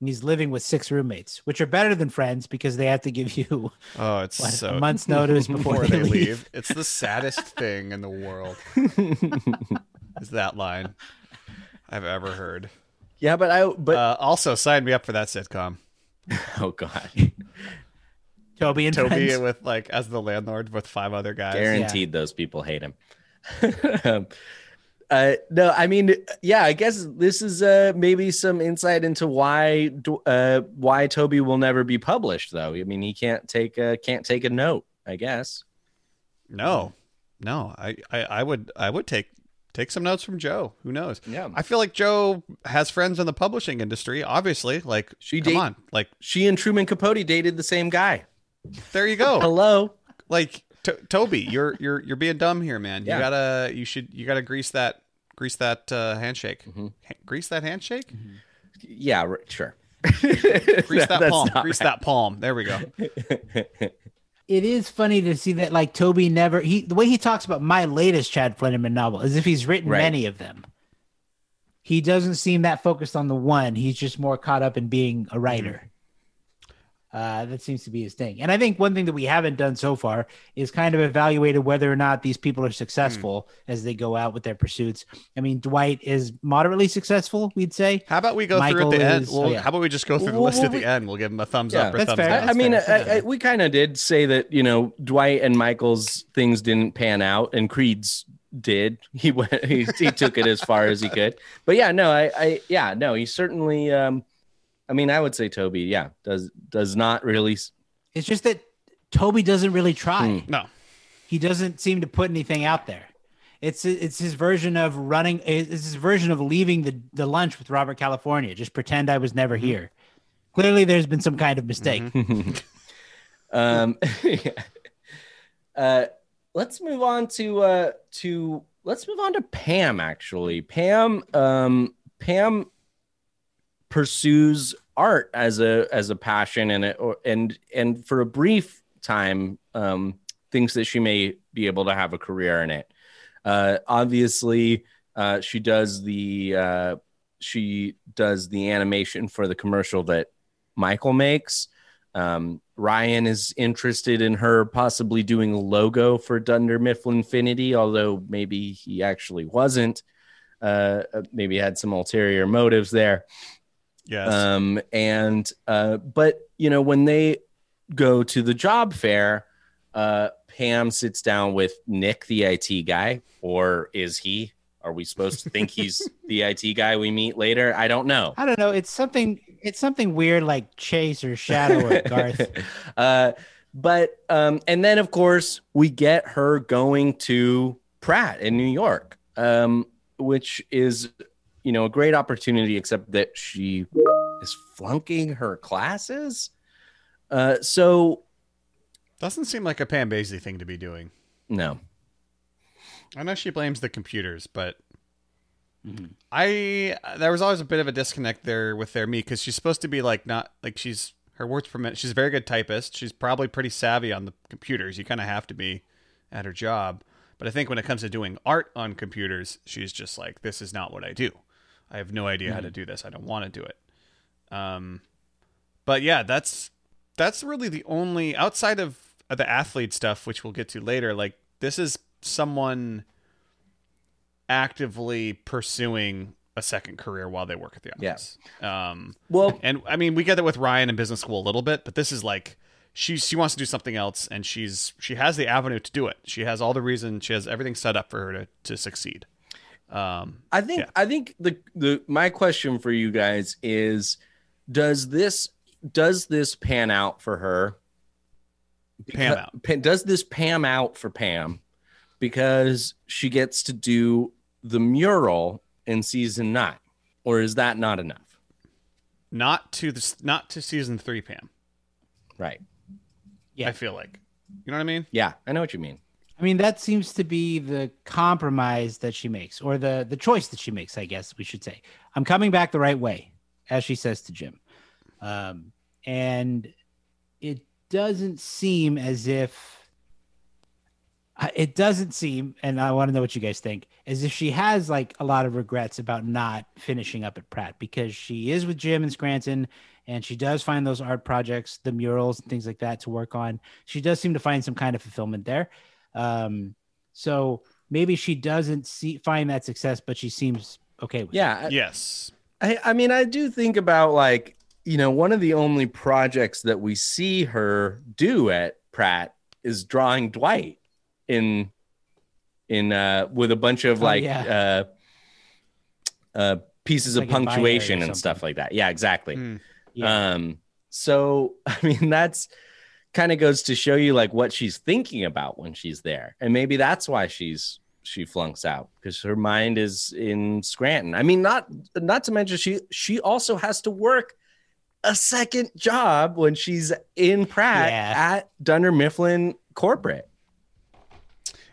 And he's living with six roommates, which are better than friends because they have to give you Oh, it's what, so a month's notice before, before they, they leave. leave. It's the saddest thing in the world. is that line I've ever heard. yeah, but I but uh, also, sign me up for that sitcom. oh god, Toby and Toby friends. with like as the landlord with five other guys. guaranteed those people hate him. Um, uh, no, I mean, yeah, I guess this is uh, maybe some insight into why uh, why Toby will never be published, though. I mean, he can't take a, can't take a note. I guess. No, no. I, I, I would I would take take some notes from Jo. Who knows? Yeah. I feel like Jo has friends in the publishing industry. Obviously, like She come date- on, like She and Truman Capote dated the same guy. There you go. Hello. like to- Toby, you're you're you're being dumb here, man. Yeah. You gotta you should you gotta grease that grease that uh, handshake. Mm-hmm. Ha- grease that handshake. Yeah, r- sure. Grease that palm. Grease right. that palm. There we go. it is funny to see that like Toby never he the way he talks about my latest Chad Flenderman novel as if he's written Right. many of them. He doesn't seem that focused on the one. He's just more caught up in being a writer. Uh, that seems to be his thing. And I think one thing that we haven't done so far is kind of evaluated whether or not these people are successful as they go out with their pursuits. I mean, Dwight is moderately successful, we'd say. How about we go Michael through at the end? is- Well, oh, yeah. How about we just go through the Well, list at we- the end? We'll give him a thumbs Yeah, up or that's thumbs fair. down. I, I mean, I, I, we kind of did say that you know Dwight and Michael's things didn't pan out, and Creed's did. He went, he, he took it as far as he could. But yeah, no, I, I yeah, no, he certainly. Um, I mean, I would say Toby, yeah, does does not really. It's just that Toby doesn't really try. No. he doesn't seem to put anything out there. It's it's his version of running. It's his version of leaving the, the lunch with Robert California. Just pretend I was never here. Clearly, there's been some kind of mistake. Um, uh, let's move on to uh, to let's move on to Pam. Actually, Pam um, Pam pursues art as a as a passion and it and and for a brief time um, thinks that she may be able to have a career in it. Uh, obviously, uh, she does the uh, she does the animation for the commercial that Michael makes. Um, Ryan is interested in her possibly doing a logo for Dunder Mifflin Infinity, although maybe he actually wasn't. Uh, maybe had some ulterior motives there. Yes. Um, and uh, but you know when they go to the job fair, uh, Pam sits down with Nick, the IT guy, or is he? Are we supposed to think he's the IT guy we meet later? I don't know. I don't know. It's something. It's something weird like Chase or Shadow or Garth. uh, but um, and then of course we get her going to Pratt in New York, um, which is you know a great opportunity, except that she is flunking her classes. Uh, so Doesn't seem like a Pam Basie thing to be doing. no, I know she blames the computers, but Mm-hmm. I there was always a bit of a disconnect there with their me because she's supposed to be like not like she's her words per minute. She's a very good typist. She's probably pretty savvy on the computers. You kind of have to be at her job. But I think when it comes to doing art on computers, she's just like, this is not what I do. I have no idea how to do this. I don't want to do it. Um, but yeah, that's that's really the only outside of the Athlead stuff, which we'll get to later. Like this is someone actively pursuing a second career while they work at the Yeah. office. Um, well, and I mean, we get that with Ryan in business school a little bit, but this is like she she wants to do something else, and she's she has the avenue to do it. She has all the reason. She has everything set up for her to to succeed. Um, I think Yeah. I think the the my question for you guys is does this does this pan out for her? Pam out. Pa- does this Pam out for Pam because she gets to do the mural in season 9 or is that not enough? not to this, not to season three, Pam. Right. Yeah. I feel like, you know what I mean? Yeah, I know what you mean. I mean, that seems to be the compromise that she makes, or the the choice that she makes. I guess we should say, "I'm coming back the right way," as she says to Jim, um, and it doesn't seem as if it doesn't seem, and I want to know what you guys think, as if she has like a lot of regrets about not finishing up at Pratt because she is with Jim in Scranton and she does find those art projects, the murals and things like that to work on. She does seem to find some kind of fulfillment there. Um, so maybe she doesn't see find that success, but she seems okay with it. Yeah, I- Yes. I, I mean, I do think about like, you know, one of the only projects that we see her do at Pratt is drawing Dwight in in uh with a bunch of Oh, like yeah. uh uh pieces Like of punctuation and stuff like that. Yeah, exactly. Mm. Yeah. Um so I mean that's kind of goes to show you like what she's thinking about when she's there. And maybe that's why she's she flunks out because her mind is in Scranton. I mean not not to mention she she also has to work a second job when she's in Pratt Yeah. at Dunder Mifflin corporate.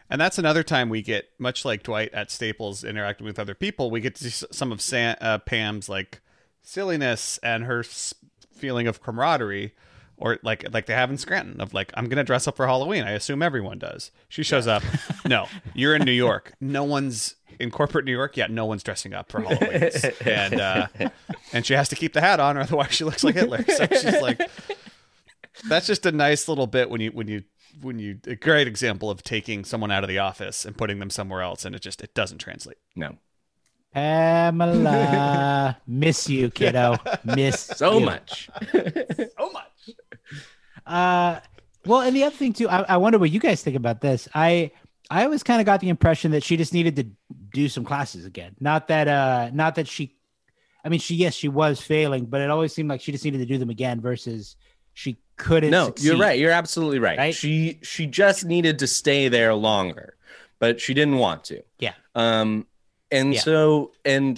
And that's another time we get, much like Dwight at Staples interacting with other people, we get to see some of Sam, uh, Pam's like silliness and her feeling of camaraderie, or like like they have in Scranton of like I'm gonna dress up for Halloween. I assume everyone does. She shows up. no, you're in New York. No one's in corporate New York yet. No one's dressing up for Halloween, and uh, and she has to keep the hat on, or otherwise she looks like Hitler. So she's like, that's just a nice little bit when you when you when you a great example of taking someone out of the office and putting them somewhere else and it just it doesn't translate No. Pamela, miss you, kiddo. Miss So you. much. so much Uh, well, and the other thing too, I, I wonder what you guys think about this. I I always kind of got the impression that she just needed to do some classes again. Not that uh, not that she, I mean, she yes, she was failing, but it always seemed like she just needed to do them again versus she couldn't. No, succeed. you're right. You're absolutely right. Right? She she just needed to stay there longer, but she didn't want to. Yeah. Um, and Yeah. so and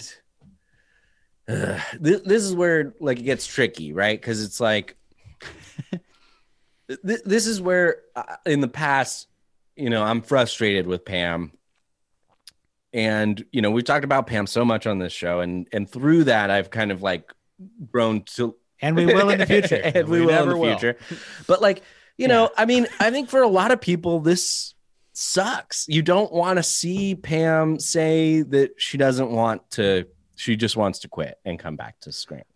uh, this, this is where like it gets tricky, right? Because it's like th- this is where uh, in the past, you know, I'm frustrated with Pam. And you know, we've talked about Pam so much on this show, and and through that, I've kind of like grown to and we will in the future. and we, We will in the will. future. But like, you know, I mean, I think for a lot of people, this sucks. You don't want to see Pam say that she doesn't want to. She just wants to quit and come back to Scranton.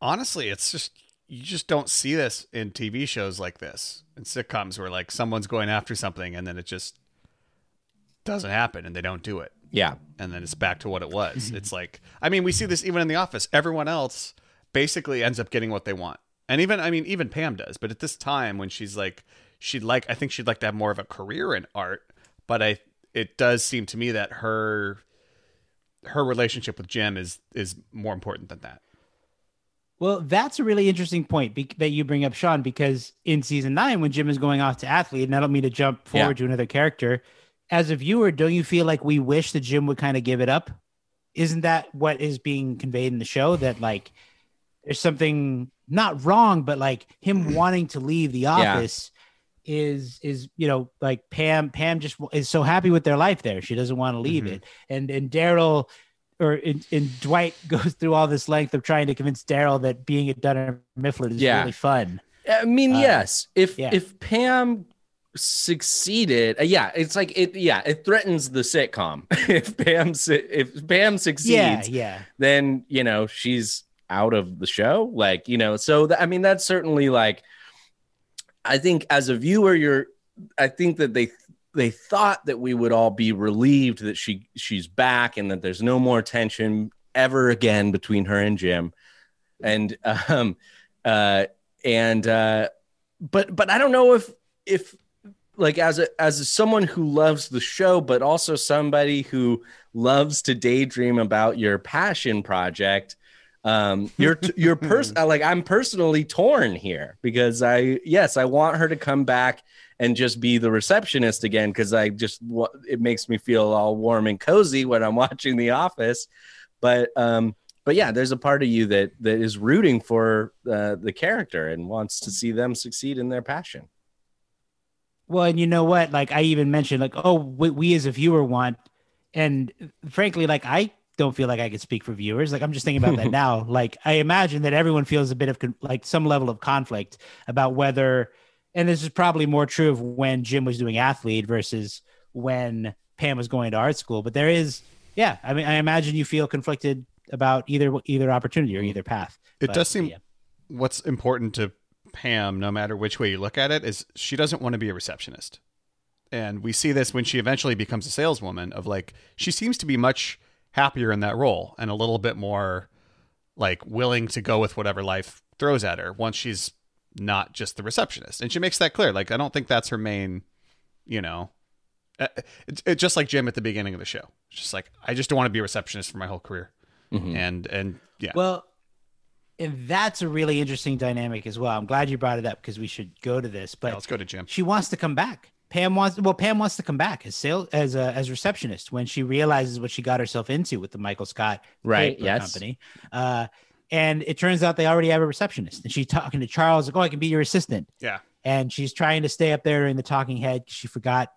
honestly it's just you just don't see this in tv shows like this in sitcoms where like someone's going after something and then it just doesn't happen and they don't do it. Yeah, and then it's back to what it was. It's like i mean we see this even in the office. Everyone else basically ends up getting what they want. And even i mean even pam does. But at this time when she's like she'd like i think she'd like to have more of a career in art but i it does seem to me that her her relationship with jim is is more important than that Well, that's a really interesting point be- that you bring up, Sean, because in season nine, when Jim is going off to Athlead, and I don't mean to jump forward to another character, as a viewer, don't you feel like we wish that Jim would kind of give it up? Isn't that what is being conveyed in the show? That like there's something not wrong, but like him wanting to leave the office is is you know like Pam Pam just is so happy with their life there. She doesn't want to leave Mhm. it, and and Daryl or in, in Dwight goes through all this length of trying to convince Daryl that being at Dunder Mifflin is Yeah. really fun. I mean, Uh, yes. If yeah. if Pam succeeded, uh, yeah, it's like it. Yeah, it threatens the sitcom. if Pam if Pam succeeds, Yeah, yeah. then you know she's out of the show like you know so th- i mean that's certainly like i think as a viewer you're i think that they they thought that we would all be relieved that she she's back and that there's no more tension ever again between her and jim. And um uh and uh but but i don't know if if like as a as a, someone who loves the show but also somebody who loves to daydream about your passion project um your your you're like i'm personally torn here because i yes i want her to come back and just be the receptionist again because i just it makes me feel all warm and cozy when i'm watching the office but um but yeah, there's a part of you that that is rooting for uh, the character and wants to see them succeed in their passion. Well, and you know what? Like I even mentioned, like, oh, we, we as a viewer want, and frankly, like I don't feel like I could speak for viewers. Like I'm just thinking about that now. Like I imagine that everyone feels a bit of con- like some level of conflict about whether, and this is probably more true of when Jim was doing Athlead versus when Pam was going to art school. But there is, yeah. I mean, I imagine you feel conflicted about either either opportunity or either path. It But, does seem yeah. what's important to Pam, no matter which way you look at it, is she doesn't want to be a receptionist. And we see this when she eventually becomes a saleswoman of like she seems to be much happier in that role and a little bit more like willing to go with whatever life throws at her once she's not just the receptionist. And she makes that clear. Like I don't think that's her main, you know, uh, it's it's just like Jim at the beginning of the show. It's just like I just don't want to be a receptionist for my whole career. And and yeah. Well, and that's a really interesting dynamic as well. I'm glad you brought it up because we should go to this. But Yeah, let's go to Jim. She wants to come back. Pam wants well, Pam wants to come back as sales as a as receptionist when she realizes what she got herself into with the Michael Scott Right, yes. company. Uh, and it turns out they already have a receptionist, and she's talking to Charles like, "Oh, I can be your assistant." Yeah. and she's trying to stay up there during the talking head she forgot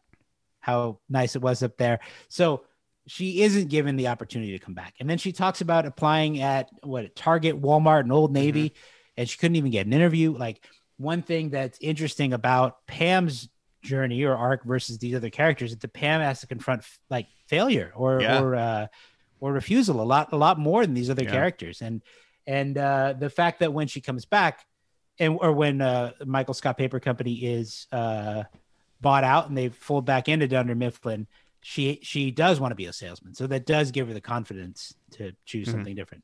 how nice it was up there. So she isn't given the opportunity to come back. And then she talks about applying at what Target, Walmart, and Old Navy, and she couldn't even get an interview. Like one thing that's interesting about Pam's journey or arc versus these other characters is that Pam has to confront like failure or Yeah. or uh, or refusal a lot a lot more than these other Yeah. characters. And and uh, the fact that when she comes back, and or when uh, Michael Scott Paper Company is uh, bought out and they fold back into Dunder Mifflin, she she does want to be a salesman. So that does give her the confidence to choose Mhm. something different.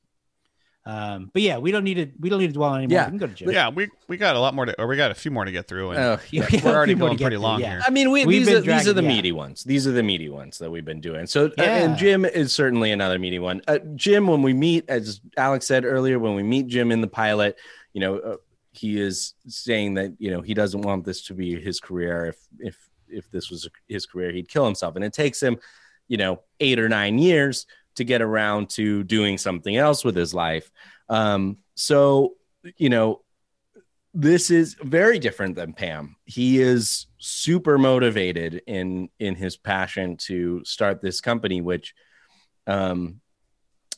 Um, but yeah, we don't need to we don't need to dwell on anymore. Yeah. We can go to Jim. Yeah, we we got a lot more to, or we got a few more to get through, and Oh, Yeah, we're already a few more going to get pretty through, long yeah. here. I mean, we, these been are these are the yeah. meaty ones. These are the meaty ones that we've been doing. So, uh, and Jim is certainly another meaty one. Uh, Jim, when we meet, as Alex said earlier, when we meet Jim in the pilot, you know, uh, he is saying that you know he doesn't want this to be his career. If if if this was his career, he'd kill himself. And it takes him, you know, eight or nine years to get around to doing something else with his life. Um, so, you know, this is very different than Pam. He is super motivated in in his passion to start this company, which um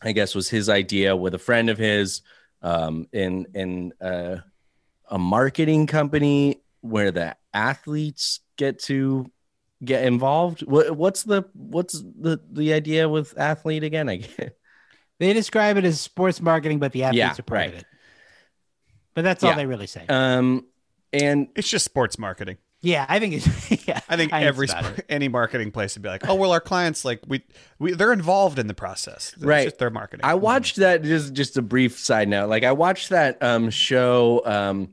I guess was his idea with a friend of his um in in a marketing company where the athletes get to get involved. What what's the what's the the idea with Athlead again? I get They describe it as sports marketing, but the athletes Yeah, are part right. of it. But that's all they really say. um and it's just sports marketing. yeah, I think it's yeah. I think it's every sp- any marketing place would be like, oh well, our clients like we we they're involved in the process. It's Right. just their marketing. I watched that just just a brief side note. Like I watched that um show um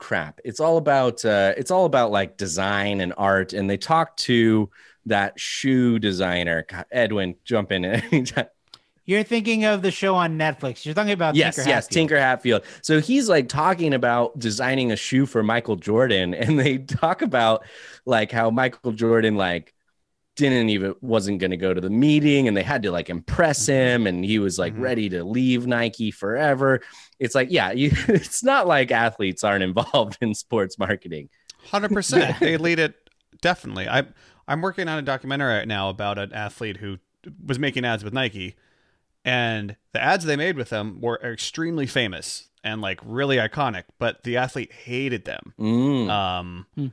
crap. It's all about uh it's all about like design and art and they talked to that shoe designer. God, Edwin, jump in at any time. You're thinking of the show on Netflix. You're talking about yes, Tinker yes, Hatfield. Tinker Hatfield. So he's like talking about designing a shoe for Michael Jordan, and they talk about like how Michael Jordan like didn't even wasn't going to go to the meeting, and they had to like impress him, and he was like Mhm. ready to leave Nike forever. It's like, yeah, you, it's not like athletes aren't involved in sports marketing. Hundred percent. They lead it definitely. I I'm working on a documentary right now about an athlete who was making ads with Nike, and the ads they made with them were extremely famous and like really iconic. But the athlete hated them Mm, um, Hmm.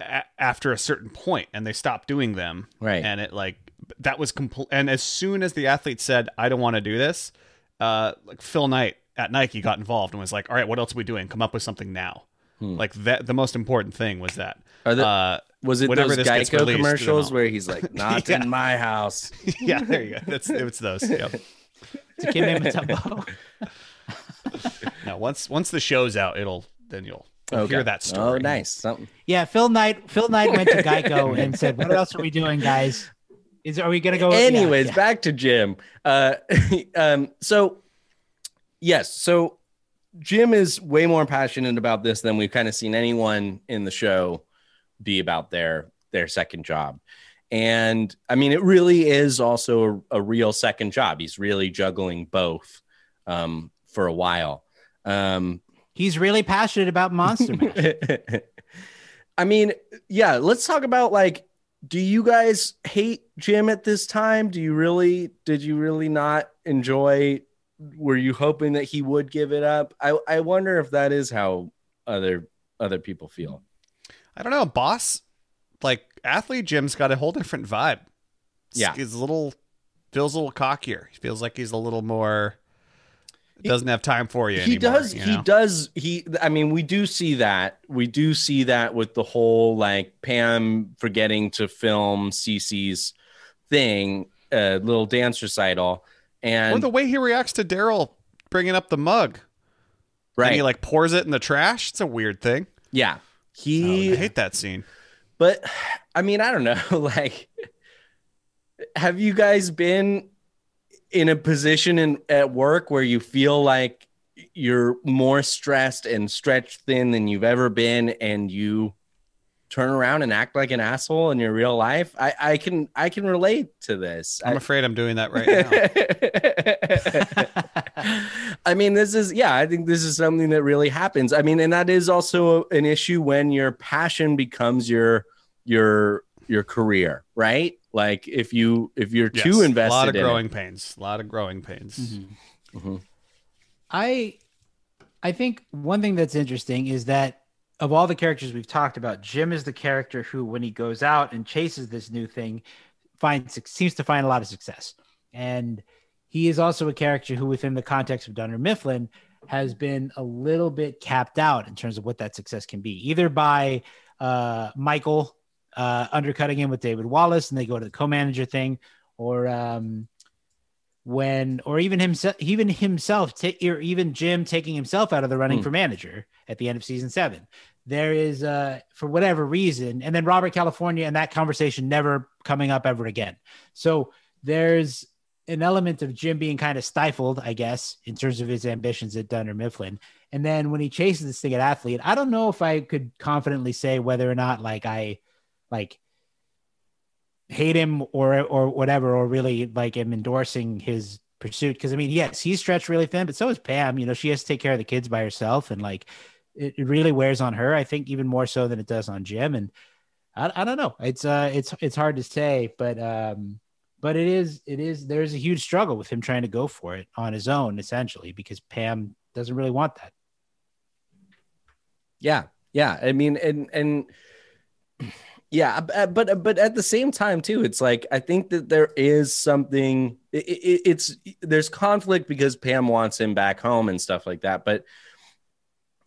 A- after a certain point, and they stopped doing them. right. And it like that was complete. And as soon as the athlete said, "I don't want to do this," uh, like Phil Knight at Nike got involved and was like, "All right, what else are we doing? Come up with something now." Hmm. Like that, the most important thing was that. Are the- uh, was it whenever those this gets Geico released, commercials where he's like, "Not Yeah. in my house"? yeah, there you go. That's it's those. Yep. It's a kid named Now, once once the show's out, it'll then you'll, you'll Okay. hear that story. Oh, nice. Something. Yeah, Phil Knight. Phil Knight went to Geico and said, "What else are we doing, guys? Is are we gonna go?" yeah, Anyways, yeah. back to Jim. Uh, um, so yes, so Jim is way more passionate about this than we've kind of seen anyone in the show be about their their second job, and I mean, it really is also a, a real second job. He's really juggling both um, for a while. Um, He's really passionate about Monster Mash. I mean, yeah, let's talk about like do you guys hate Jim at this time? Do you really did you really not enjoy were you hoping that he would give it up? I I wonder if that is how other other people feel. I don't know, boss. Like Athlead Jim's got a whole different vibe. Yeah. he's a little feels a little cockier. He feels like he's a little more doesn't have time for you. he anymore, does you he does he i mean we do see that we do see that with the whole like pam forgetting to film CeCe's thing uh little dance recital and or the way he reacts to Daryl bringing up the mug. right And he like pours it in the trash. It's a weird thing. yeah Oh, he I hate that scene. but i mean i don't know like have you guys been in a position in at work where you feel like you're more stressed and stretched thin than you've ever been and you turn around and act like an asshole in your real life i i can i can relate to this I'm I- afraid I'm doing that right now. I mean, this is, yeah, I think this is something that really happens. I mean, and that is also an issue when your passion becomes your, your, your career, right? Like if you, if you're Yes, too invested A lot of in growing it. pains. A lot of growing pains. Mm-hmm. I I think one thing that's interesting is that of all the characters we've talked about, Jim is the character who, when he goes out and chases this new thing, finds seems to find a lot of success. And he is also a character who, within the context of Dunder Mifflin, has been a little bit capped out in terms of what that success can be, either by uh, Michael uh, undercutting him with David Wallace, and they go to the co-manager thing, or um, when, or even himself, even himself, ta- or even Jim taking himself out of the running Hmm. for manager at the end of season seven. There is, uh, for whatever reason, and then Robert California and that conversation never coming up ever again. So there's an element of Jim being kind of stifled, I guess, in terms of his ambitions at Dunder Mifflin. And then when he chases this thing at Athlead, I don't know if I could confidently say whether or not like I like hate him or or whatever, or really like am endorsing his pursuit. Because I mean, yes, he's stretched really thin, but so is Pam. You know, she has to take care of the kids by herself, and like it, it really wears on her. I think even more so than it does on Jim. And I, I don't know. It's uh, it's it's hard to say, but um, but it is it is there's a huge struggle with him trying to go for it on his own, essentially, because Pam doesn't really want that. Yeah. Yeah. I mean, and, and, yeah, but but at the same time too, it's like I think that there is something. It, it, it's there's conflict because Pam wants him back home and stuff like that. But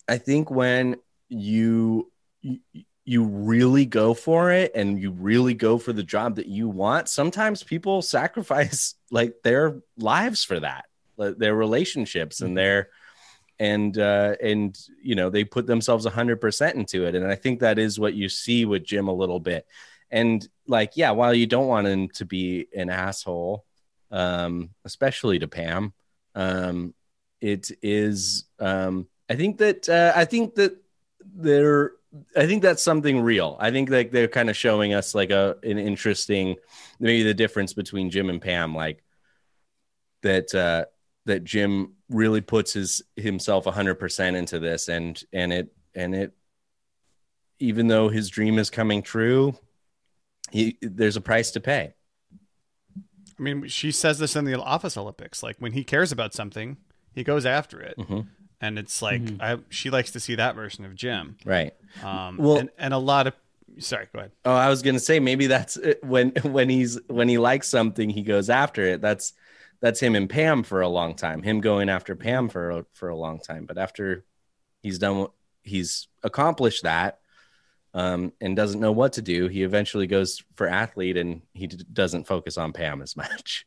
I think when you you, you really go for it and you really go for the job that you want, sometimes people sacrifice like their lives for that, their relationships and mm-hmm. their and uh, and you know they put themselves 100% into it. And i think that is what you see with jim a little bit. And like yeah while you don't want him to be an asshole um, especially to pam um, it is um, i think that uh, i think that they're i think that's something real. I think like they're kind of showing us like a an interesting maybe the difference between jim and pam like that uh that Jim really puts his himself 100% into this and and it and it even though his dream is coming true he there's a price to pay I mean, she says this in the Office Olympics. Like when he cares about something, he goes after it, Mhm. and it's like I, she likes to see that version of Jim. right Um, Well- and, and a lot of sorry, go ahead. oh i was going to say maybe that's it. when when he's when he likes something he goes after it that's that's him and Pam for a long time him going after Pam for a, for a long time but after he's done what he's accomplished that um, and doesn't know what to do he eventually goes for Athlead and he d- doesn't focus on Pam as much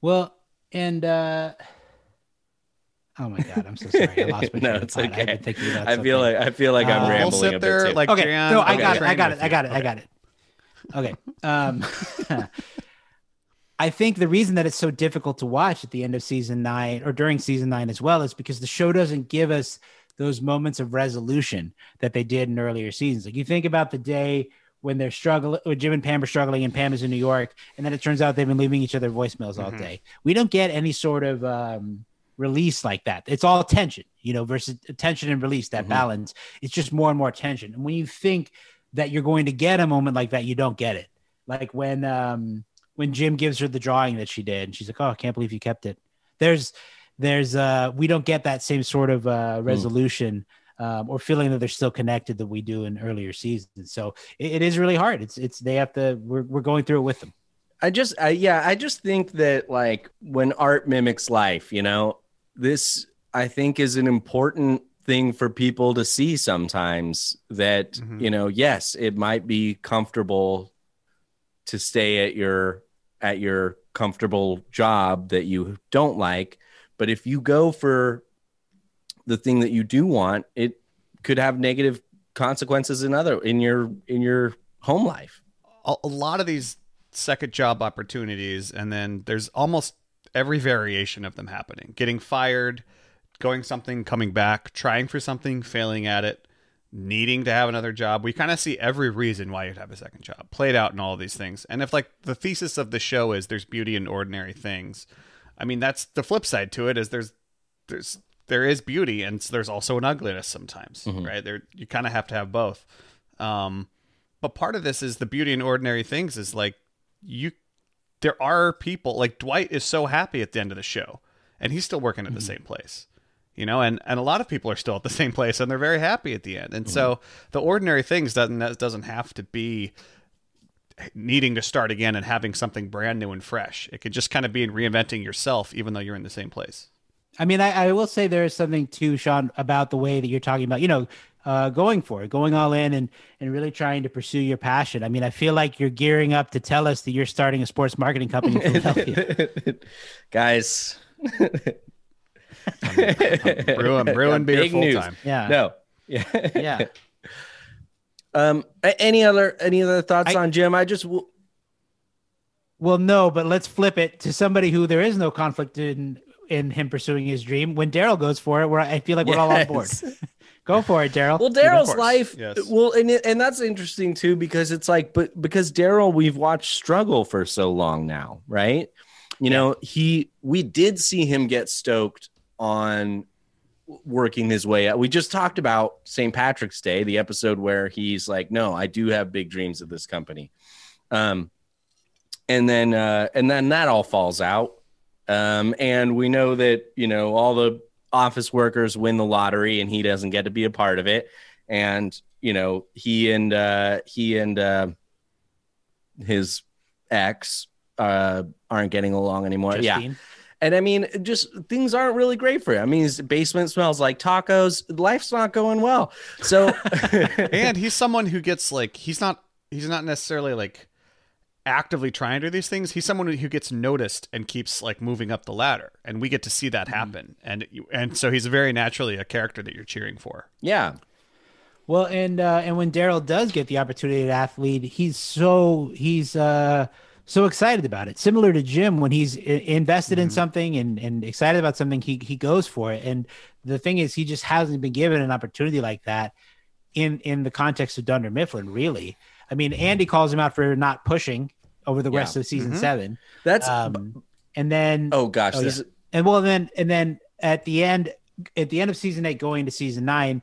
Well, and uh oh my god, I'm so sorry. I lost my no, it's thought. I've okay. been thinking about I feel like I feel like I'm Uh, rambling we'll a sit bit there too. like okay. Jan. no, I Okay. got it. I got it. I got it. I Okay. got it. I got it. Okay. Um, I think the reason that it's so difficult to watch at the end of season nine or during season nine as well is because the show doesn't give us those moments of resolution that they did in earlier seasons. Like you think about the day when they're struggling, when Jim and Pam are struggling, and Pam is in New York, and then it turns out they've been leaving each other voicemails all Mhm. day. We don't get any sort of um, release like that. It's all tension, you know, versus tension and release. That Mhm. balance. It's just more and more tension. And when you think that you're going to get a moment like that, you don't get it. Like when um, when Jim gives her the drawing that she did, and she's like, "Oh, I can't believe you kept it." There's there's uh we don't get that same sort of uh resolution um, or feeling that they're still connected that we do in earlier seasons. So it, it is really hard. It's it's they have to we're we're going through it with them. I just, I, yeah, I just think that like when art mimics life, you know, this I think is an important thing for people to see sometimes that, Mhm. you know, yes, it might be comfortable to stay at your at your comfortable job that you don't like, but if you go for the thing that you do want, it could have negative consequences in other in your in your home life. a, a lot of these second job opportunities and then there's almost every variation of them happening getting fired going something coming back trying for something failing at it needing to have another job. We kind of see every reason why you'd have a second job played out in all these things. And if like the thesis of the show is there's beauty in ordinary things i mean that's the flip side to it is there's there's there is beauty and there's also an ugliness sometimes Mhm. right? There you kind of have to have both. Um but part of this is the beauty in ordinary things is like you there are people like Dwight is so happy at the end of the show and he's still working at the same place. You know, and and a lot of people are still at the same place and they're very happy at the end. And so the ordinary things doesn't doesn't have to be needing to start again and having something brand new and fresh. It could just kind of be reinventing yourself even though you're in the same place. I mean, I, I will say there is something too, Sean, about the way that you're talking about, you know, uh, going for it, going all in and and really trying to pursue your passion. I mean, I feel like you're gearing up to tell us that you're starting a sports marketing company in Philadelphia. Guys. brew- I'm brewing beer Big full news. time. Yeah. No. Yeah. Yeah. Um. Any other any other thoughts I- on Jim? I just w- Well, no, but let's flip it to somebody who there is no conflict in in him pursuing his dream. When Daryl goes for it, where I feel like we're all on board. Go for it, Daryl. Well, Daryl's life. yes. Well, and it, and that's interesting too because it's like, but because Daryl, we've watched struggle for so long now, right? You know, he we did see him get stoked on working his way out. We just talked about St. Patrick's Day, the episode where he's like, "No, I do have big dreams of this company," um, and then uh, and then that all falls out, um, and we know that you know all the office workers win the lottery and he doesn't get to be a part of it and you know he and uh he and uh his ex uh aren't getting along anymore yeah Justine. And i mean just things aren't really great for him i mean his basement smells like tacos. Life's not going well. So and he's someone who gets like he's not he's not necessarily like actively trying to do these things. He's someone who gets noticed and keeps like moving up the ladder. And we get to see that happen. And you- and so he's very naturally a character that you're cheering for. Yeah. Well, and uh, and when Daryl does get the opportunity to Athlead, he's so he's uh, so excited about it. Similar to Jim, when he's invested in something and and excited about something, he he goes for it. And the thing is, he just hasn't been given an opportunity like that in in the context of Dunder Mifflin. Really, I mean, Andy calls him out for not pushing over the Yeah. rest of season Mhm. seven. that's Um, and then oh gosh Oh, this yeah. and well then and then at the end at the end of season eight going into season nine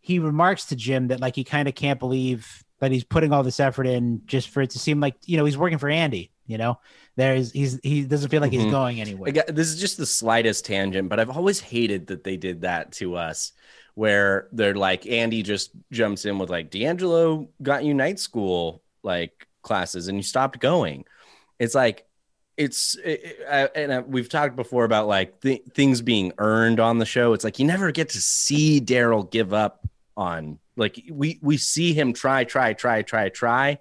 he remarks to jim that like he kind of can't believe that he's putting all this effort in just for it to seem like you know he's working for andy you know there's he's he doesn't feel like Mhm. he's going anywhere got- this is just the slightest tangent, but I've always hated that they did that to us, where they're like Andy just jumps in with like D'Angelo got you night school like classes and you stopped going. It's like it's it, I, and I, we've talked before about like th- things being earned on the show. It's like you never get to see Daryl give up on like we we see him try try try try try,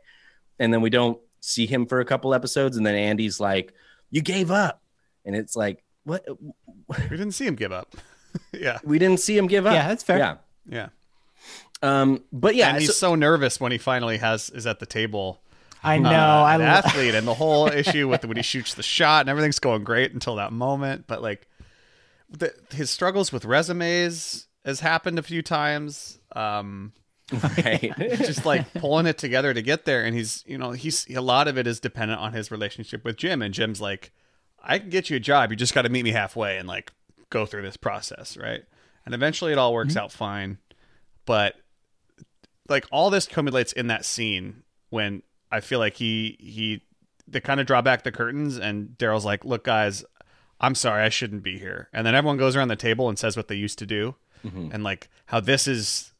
and then we don't see him for a couple episodes, and then Andy's like, "You gave up." and it's like what? We didn't see him give up. Yeah. We didn't see him give up. Yeah, that's fair. yeah. Yeah. Um but yeah and he's so- so nervous when he finally has is at the table. I know uh, i an lo- Athlead and the whole issue with when he shoots the shot and everything's going great until that moment but like the, his struggles with resumes has happened a few times um Right. just like pulling it together to get there. And he's, you know, he's a lot of it is dependent on his relationship with Jim. And Jim's like, I can get you a job. You just got to meet me halfway and like go through this process, right? And eventually it all works out fine. But like all this accumulates in that scene when I feel like he he they kind of draw back the curtains and Daryl's like, "Look, guys, I'm sorry, I shouldn't be here." And then everyone goes around the table and says what they used to do, and like how this is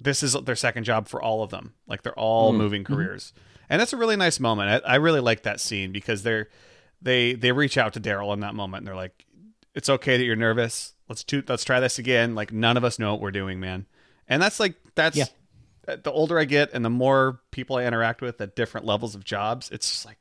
this is their second job for all of them. Like they're all moving careers, and that's a really nice moment. I, I really like that scene because they're they they reach out to Daryl in that moment and they're like, "It's okay that you're nervous. Let's do, let's try this again." Like none of us know what we're doing, man. And that's like that's Yeah. uh, the older I get and the more people I interact with at different levels of jobs, it's just like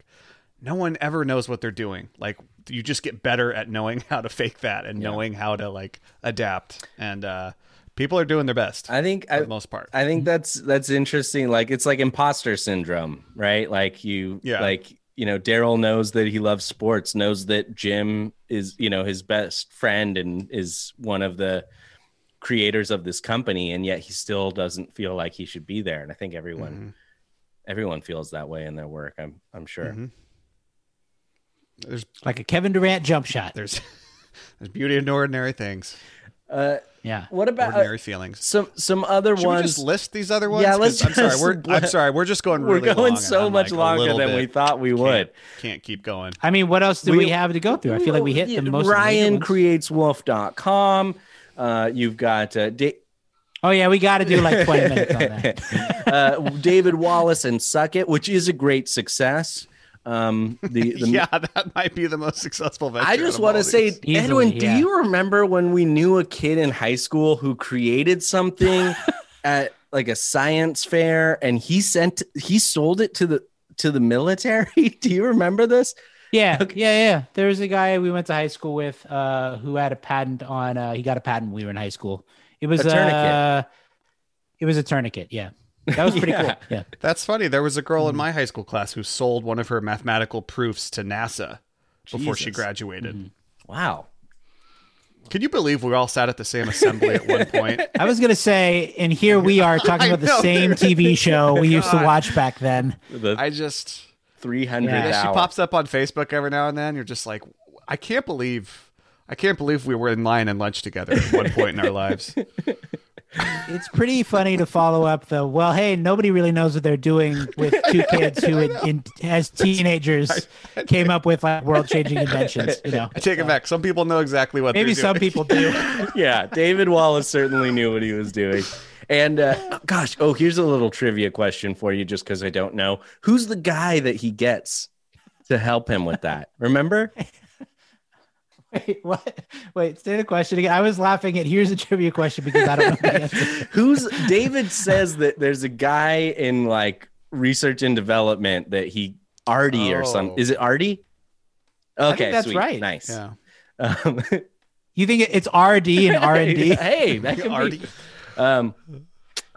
no one ever knows what they're doing. Like you just get better at knowing how to fake that and knowing how to like adapt. And uh, people are doing their best I think for I, the most part. I think that's that's interesting. Like it's like imposter syndrome, right? Like you, Yeah. like you know, Darryl knows that he loves sports, knows that Jim is you know his best friend and is one of the creators of this company, and yet he still doesn't feel like he should be there. And I think everyone Mm-hmm. everyone feels that way in their work. I'm I'm sure. Mhm. There's Like a Kevin Durant jump shot. there's there's beauty in ordinary things, Uh, Yeah. what about uh, ordinary feelings. some some other Should ones? we just list these other ones? Yeah, 'Cause let's I'm sorry. just We're I'm sorry. We're just going. We're going long, so and much like, longer little than we thought we can't- would. Can't keep going. I mean, what else do we, We- have to go through? I feel like we hit the most. of the major Ryan ones. creates WUPHF.com. Uh, you've got uh, da- Oh yeah, we got to do like 20 minutes on that. uh, David Wallace and Suck It, which is a great success. Um, the, the yeah, that might be the most successful venture. I just want to say. Easily, Edwin, do you remember when we knew a kid in high school who created something at like a science fair and he sent he sold it to the to the military? do you remember this? Yeah, yeah, yeah. There was a guy we went to high school with uh, who had a patent on. Uh, he got a patent when we were in high school. It was A tourniquet. Uh, it was a tourniquet. Yeah, that was pretty Yeah. cool. Yeah. That's funny. There was a girl Hmm. in my high school class who sold one of her mathematical proofs to NASA before she graduated. Mm-hmm. Wow. Can you believe we all sat at the same assembly at one point? I was gonna say, and here we are talking about the same TV show we used to watch back then. The I just 300 Yeah, she pops up on Facebook every now and then. You're just like, I can't believe, I can't believe we were in line and lunch together at one point in our lives. It's pretty funny to follow up the well. Hey, nobody really knows what they're doing with two kids who, in, in, as teenagers, came up with like world-changing inventions. You know, I take it back. Some people know exactly what. maybe they're some doing. people do. yeah, David Wallace certainly knew what he was doing. And uh, gosh, oh, here's a little trivia question for you, just because I don't know. Who's the guy that he gets to help him with that? Remember? Wait, what? Wait, say the question again. I was laughing at here's a trivia question because I don't know the answer. Who's David says that there's a guy in like research and development that he Artie or some Oh. is it Artie? Okay, that's sweet. right. Nice. Yeah. Um, You think it's RD and R and D? hey, that could Artie. be. Um,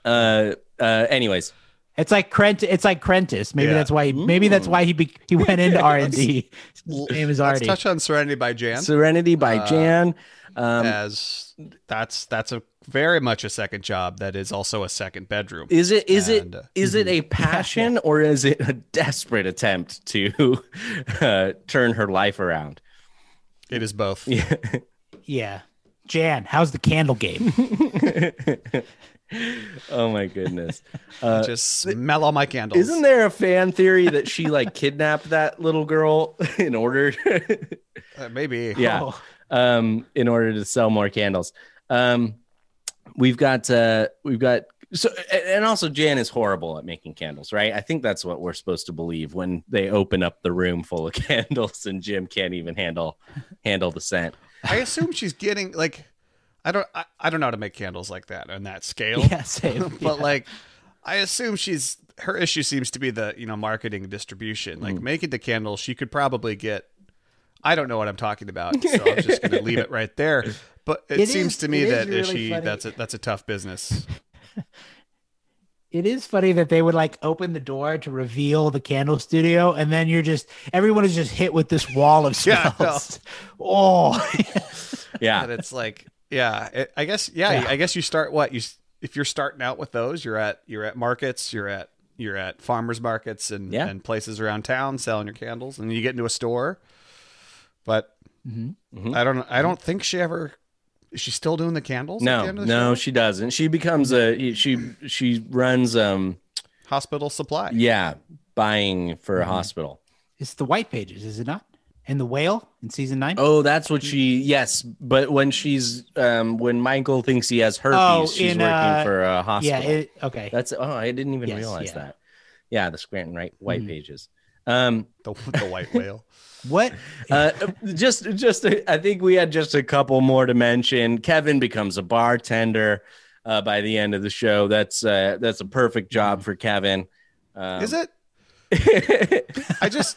uh, uh, anyways, It's like Crent. It's like Crentis. Maybe Yeah. that's why. He, Maybe that's why he be, he went into R and D. His name is Let's RD. touch on Serenity by Jan. Serenity by Uh, Jan. Um, as that's that's a very much a second job that is also a second bedroom. Is it is And, it uh, is it a passion or is it a desperate attempt to uh, turn her life around? It is both. Yeah. Yeah, Jan. How's the candle game? Oh my goodness! Uh, Just smell all my candles. isn't there a fan theory that she like kidnapped that little girl in order, Uh, maybe. yeah, Oh. um, in order to sell more candles? Um, we've got uh, we've got so and and also Jan is horrible at making candles, right? I think that's what we're supposed to believe when they open up the room full of candles and Jim can't even handle handle the scent. I assume she's getting like I don't I, I don't know how to make candles like that on that scale. Yeah, same. but like I assume she's her issue seems to be the, you know, marketing distribution. Like Mm. making the candles, she could probably get I don't know what I'm talking about, so I'm just going to leave it right there. But it, It seems is- to me it is that really she funny. that's a that's a tough business. It is funny that they would like open the door to reveal the candle studio, and then you're just everyone is just hit with this wall of Yeah, smells. Oh, Yeah, And it's like, yeah, it, I guess, yeah, Yeah. I guess you start what you if you're starting out with those, you're at you're at markets, you're at you're at farmers markets and Yeah. and places around town selling your candles, and you get into a store. But Mhm. I don't I don't think she ever is she still doing the candles? at the No, end of the no, show? she doesn't. She becomes a she she runs um hospital supply. yeah buying for Mm-hmm. a hospital. It's the white pages, is it not? And the whale in season nine. Oh, that's what she. Yes, but when she's um when Michael thinks he has herpes, Oh, she's in, working uh, for a yeah. hospital. It, okay. that's oh, I didn't even Yes, realize yeah. that. Yeah, the Scranton right white Mhm. pages. Um, The, the white whale. What? uh, just just I think we had just a couple more to mention. Kevin becomes a bartender uh, by the end of the show. That's uh, that's a perfect job for Kevin. Um, Is it? I just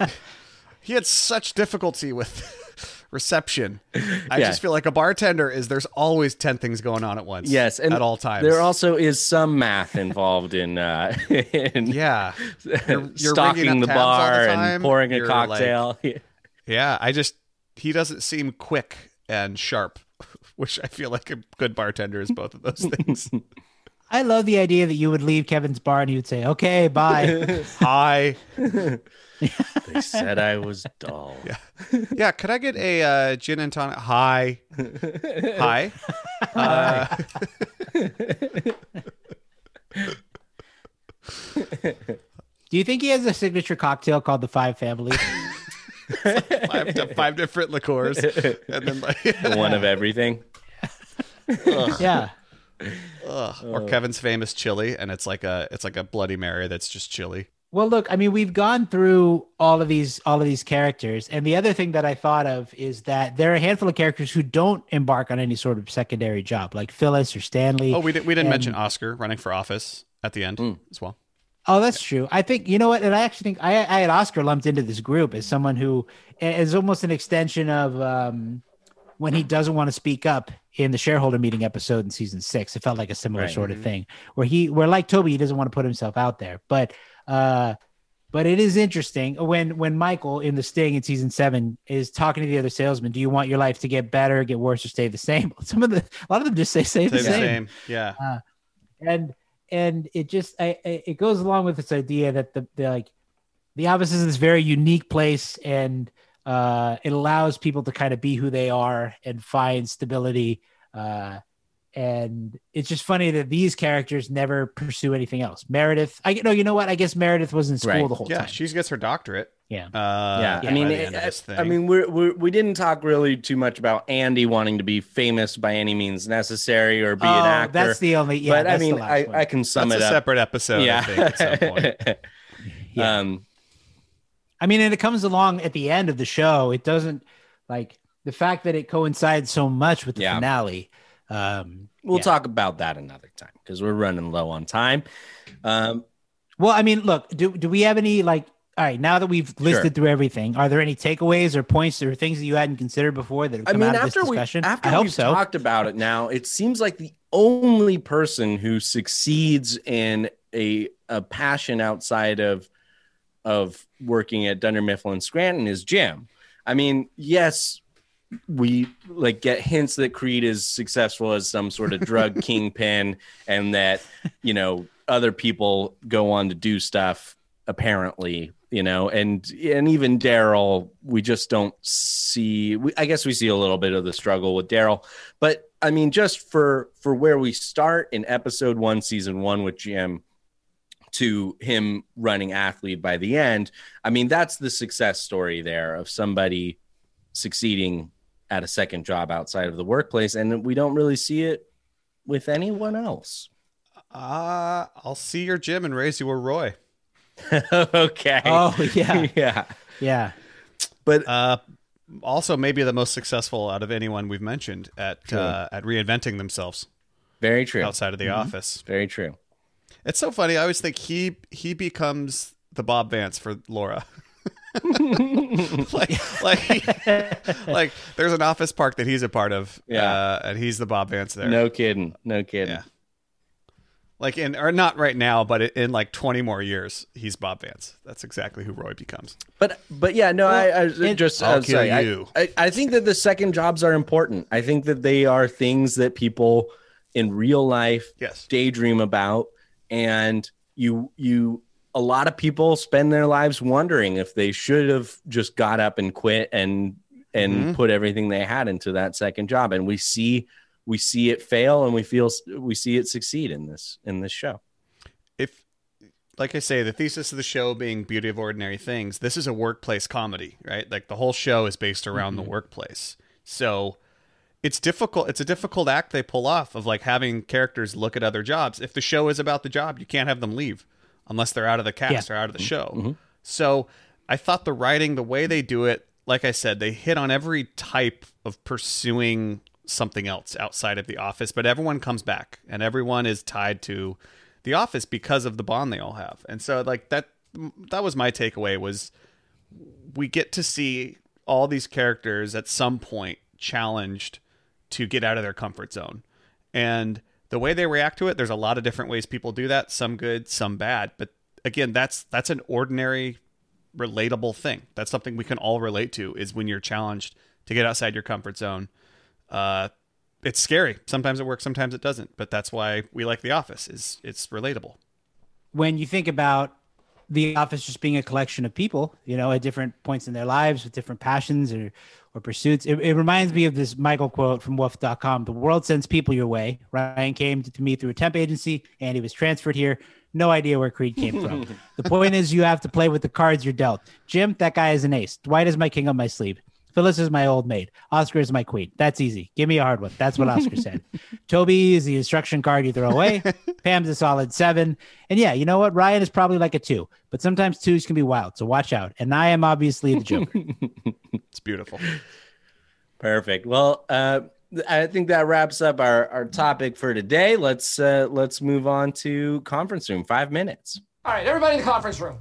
he had such difficulty with reception. I Yeah. just feel like a bartender is there's always ten things going on at once. Yes, and at all times. There also is some math involved in uh, in yeah, You're- you're stocking the all the bar and pouring a You're like- cocktail. yeah. I just he doesn't seem quick and sharp, which I feel like a good bartender is both of those things. I love the idea that you would leave Kevin's bar and he would say, "Okay, bye." Hi, they said I was dull. Yeah. yeah. Could I get a uh, gin and tonic? Hi, hi. Uh, Do you think he has a signature cocktail called the Five Family? five, five different liqueurs, and then like One of everything. yeah. Ugh. or Kevin's famous chili, and it's like a it's like a Bloody Mary that's just chili. Well, look, I mean, we've gone through all of these all of these characters, and the other thing that I thought of is that there are a handful of characters who don't embark on any sort of secondary job, like Phyllis or Stanley. Oh, we did, we didn't And- mention Oscar running for office at the end as well. Oh, that's true. I think you know what, and I actually think I, I had Oscar lumped into this group as someone who is almost an extension of um, when he doesn't want to speak up in the shareholder meeting episode in season six. It felt like a similar Right. sort of thing where he, where like Toby, he doesn't want to put himself out there, but uh, but it is interesting when when Michael in the Sting in season seven is talking to the other salesman. Do you want your life to get better, get worse, or stay the same? Some of the a lot of them just say stay, Stay the the same same. Yeah. and and it just I, I, it goes along with this idea that the, the like the office is this very unique place and uh it allows people to kind of be who they are and find stability uh and it's just funny that these characters never pursue anything else meredith i no you know what i guess meredith was in school Right. the whole Yeah, time Yeah, she gets her doctorate. yeah Uh, yeah, I mean, it- end of this I. I mean, we're, we're we didn't talk really too much about Andy wanting to be famous by any means necessary or be oh, an actor. that's the only yeah but I mean, I. I can sum that's it a up. separate episode. I think at some point. Yeah. Um, I mean, and it comes along at the end of the show. It doesn't like the fact that it coincides so much with the Yeah. finale. Um, we'll yeah. talk about that another time because we're running low on time. Um, Well, I mean, look, do do we have any like? All right, now that we've listed Sure. through everything, are there any takeaways or points or things that you hadn't considered before that have I come mean, out of this we discussion? after I hope we've so. talked about it now, it seems like the only person who succeeds in a a passion outside of of working at Dunder Mifflin Scranton is Jim. I mean, yes, we like get hints that Creed is successful as some sort of drug kingpin, and that you know other people go on to do stuff apparently you know and and even darryl we just don't see we, i guess we see a little bit of the struggle with darryl but i mean just for for where we start in episode one season one with jim to him running Athlead by the end. I mean that's the success story there of somebody succeeding at a second job outside of the workplace and we don't really see it with anyone else. Uh, I'll see your Jim and raise you a Roy. okay. Oh yeah, yeah. Yeah. but Uh, also maybe the most successful out of anyone we've mentioned at uh, at reinventing themselves. Very true. Outside of the Mm-hmm. office. very true It's so funny. I always think he he becomes the Bob Vance for Laura. like like like there's an office park that he's a part of. Yeah. uh, and he's the Bob Vance there. no kidding no kidding Yeah. Like in or not right now, but in like 20 more years, he's Bob Vance. That's exactly who Roy becomes. But but yeah, no, I, I it- just I'll I'm kill sorry, you. I, I think that the second jobs are important. I think that they are things that people in real life Yes. daydream about and you you a lot of people spend their lives wondering if they should have just got up and quit and and Mhm. put everything they had into that second job and we see we see it fail and we feel we see it succeed in this in this show if like I say, the thesis of the show being beauty of ordinary things, this is a workplace comedy, right? Like the whole show is based around the workplace. So it's difficult it's a difficult act they pull off of like having characters look at other jobs. If the show is about the job, you can't have them leave unless they're out of the cast or out of the mm-hmm. show. Mm-hmm. So I thought the writing, the way they do it, like I said, they hit on every type of pursuing something else outside of the office, but everyone comes back and everyone is tied to the office because of the bond they all have. And so like that that was my takeaway was we get to see all these characters at some point challenged to get out of their comfort zone. And the way they react to it, there's a lot of different ways people do that, some good, some bad, but again, that's that's an ordinary relatable thing. That's something we can all relate to is when you're challenged to get outside your comfort zone. Uh it's scary. Sometimes it works, sometimes it doesn't, but that's why we like The Office. Is it's relatable. when you think about the office just being a collection of people, you know, at different points in their lives with different passions or, or pursuits, it, it reminds me of this Michael quote from WUPHF.com. The world sends people your way. Ryan came to me through a temp agency and he was transferred here. No idea where Creed came from. the point is, you have to play with the cards you're dealt. Jim, that guy is an ace. Dwight is my king up my sleeve. Phyllis is my old maid. Oscar is my queen. That's easy. Give me a hard one. That's what Oscar said. Toby is the instruction card you throw away. Pam's a solid seven. And yeah, you know what? Ryan is probably like a two, but sometimes twos can be wild. So watch out. And I am obviously the Joker. It's beautiful. Perfect. Well, uh, I think that wraps up our, our topic for today. Let's uh, let's move on to conference room. Five minutes. All right, everybody in the conference room.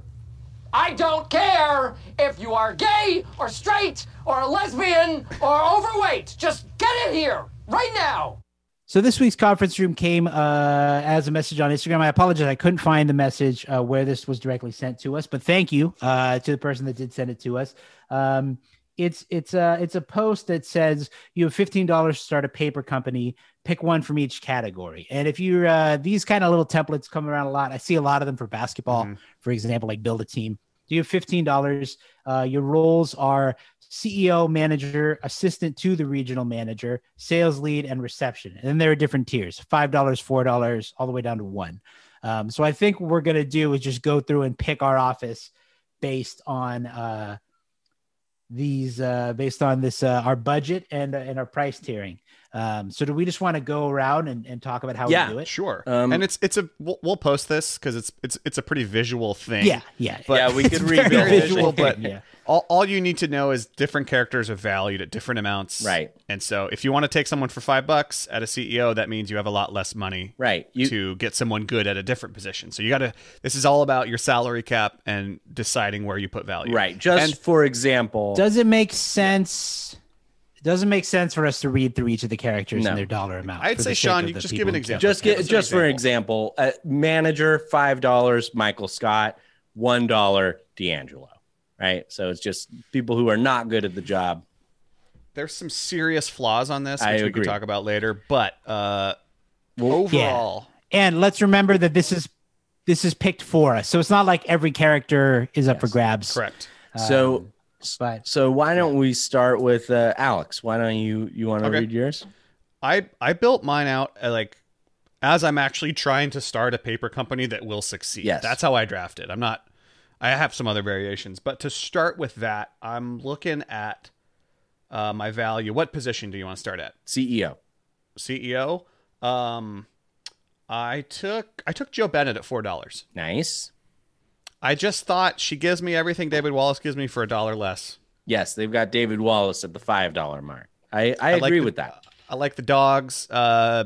I don't care if you are gay or straight or a lesbian or overweight. Just get in here right now. So this week's conference room came uh, as a message on Instagram. I apologize, I couldn't find the message uh, where this was directly sent to us, but thank you uh, to the person that did send it to us. Um, it's it's a it's a post that says you have fifteen dollars to start a paper company. Pick one from each category, and if you're uh, these kind of little templates come around a lot. I see a lot of them for basketball, for example, like build a team. Do you have fifteen dollars. Uh, your roles are CEO, manager, assistant to the regional manager, sales lead, and reception. And then there are different tiers: five dollars, four dollars, all the way down to one. Um, so I think what we're gonna do is just go through and pick our office based on uh, these, uh, based on this uh, our budget and uh, and our price tiering. Um, so do we just want to go around and, and talk about how Yeah, we do it? Sure. Um, and it's it's a we'll, we'll post this because it's it's it's a pretty visual thing. Yeah, yeah, But- yeah, we could It's rebuild very visual, but yeah. all, all you need to know is different characters are valued at different amounts. Right. And so if you want to take someone for five bucks at a CEO, that means you have a lot less money Right. You, to get someone good at a different position. So you got to. This is all about your salary cap and deciding where you put value. right. Just And- for example, Does it make sense? It doesn't make sense for us to read through each of the characters No. and their dollar amount. I'd say, Sean, you just give an example. care. just get Give us an just for example, uh, manager five dollars, Michael Scott, one dollar, D'Angelo. Right. So it's just people who are not good at the job. There's some serious flaws on this, which I we agree. could talk about later. But uh, overall, And let's remember that this is this is picked for us, so it's not like every character is up for grabs. correct. So So why don't we start with uh, Alex? Why don't you you want to Okay. read yours? I I built mine out uh, like as I'm actually trying to start a paper company that will succeed. Yes. That's how I drafted. I'm not I have some other variations, but to start with that, I'm looking at uh, my value. What position do you want to start at? CEO. CEO. Um, I took I took Jo Bennett at four dollars. Nice. I just thought she gives me everything David Wallace gives me for a dollar less. Yes, they've got David Wallace at the five dollar mark. I, I, like agree the- with that. I like the dogs. Uh,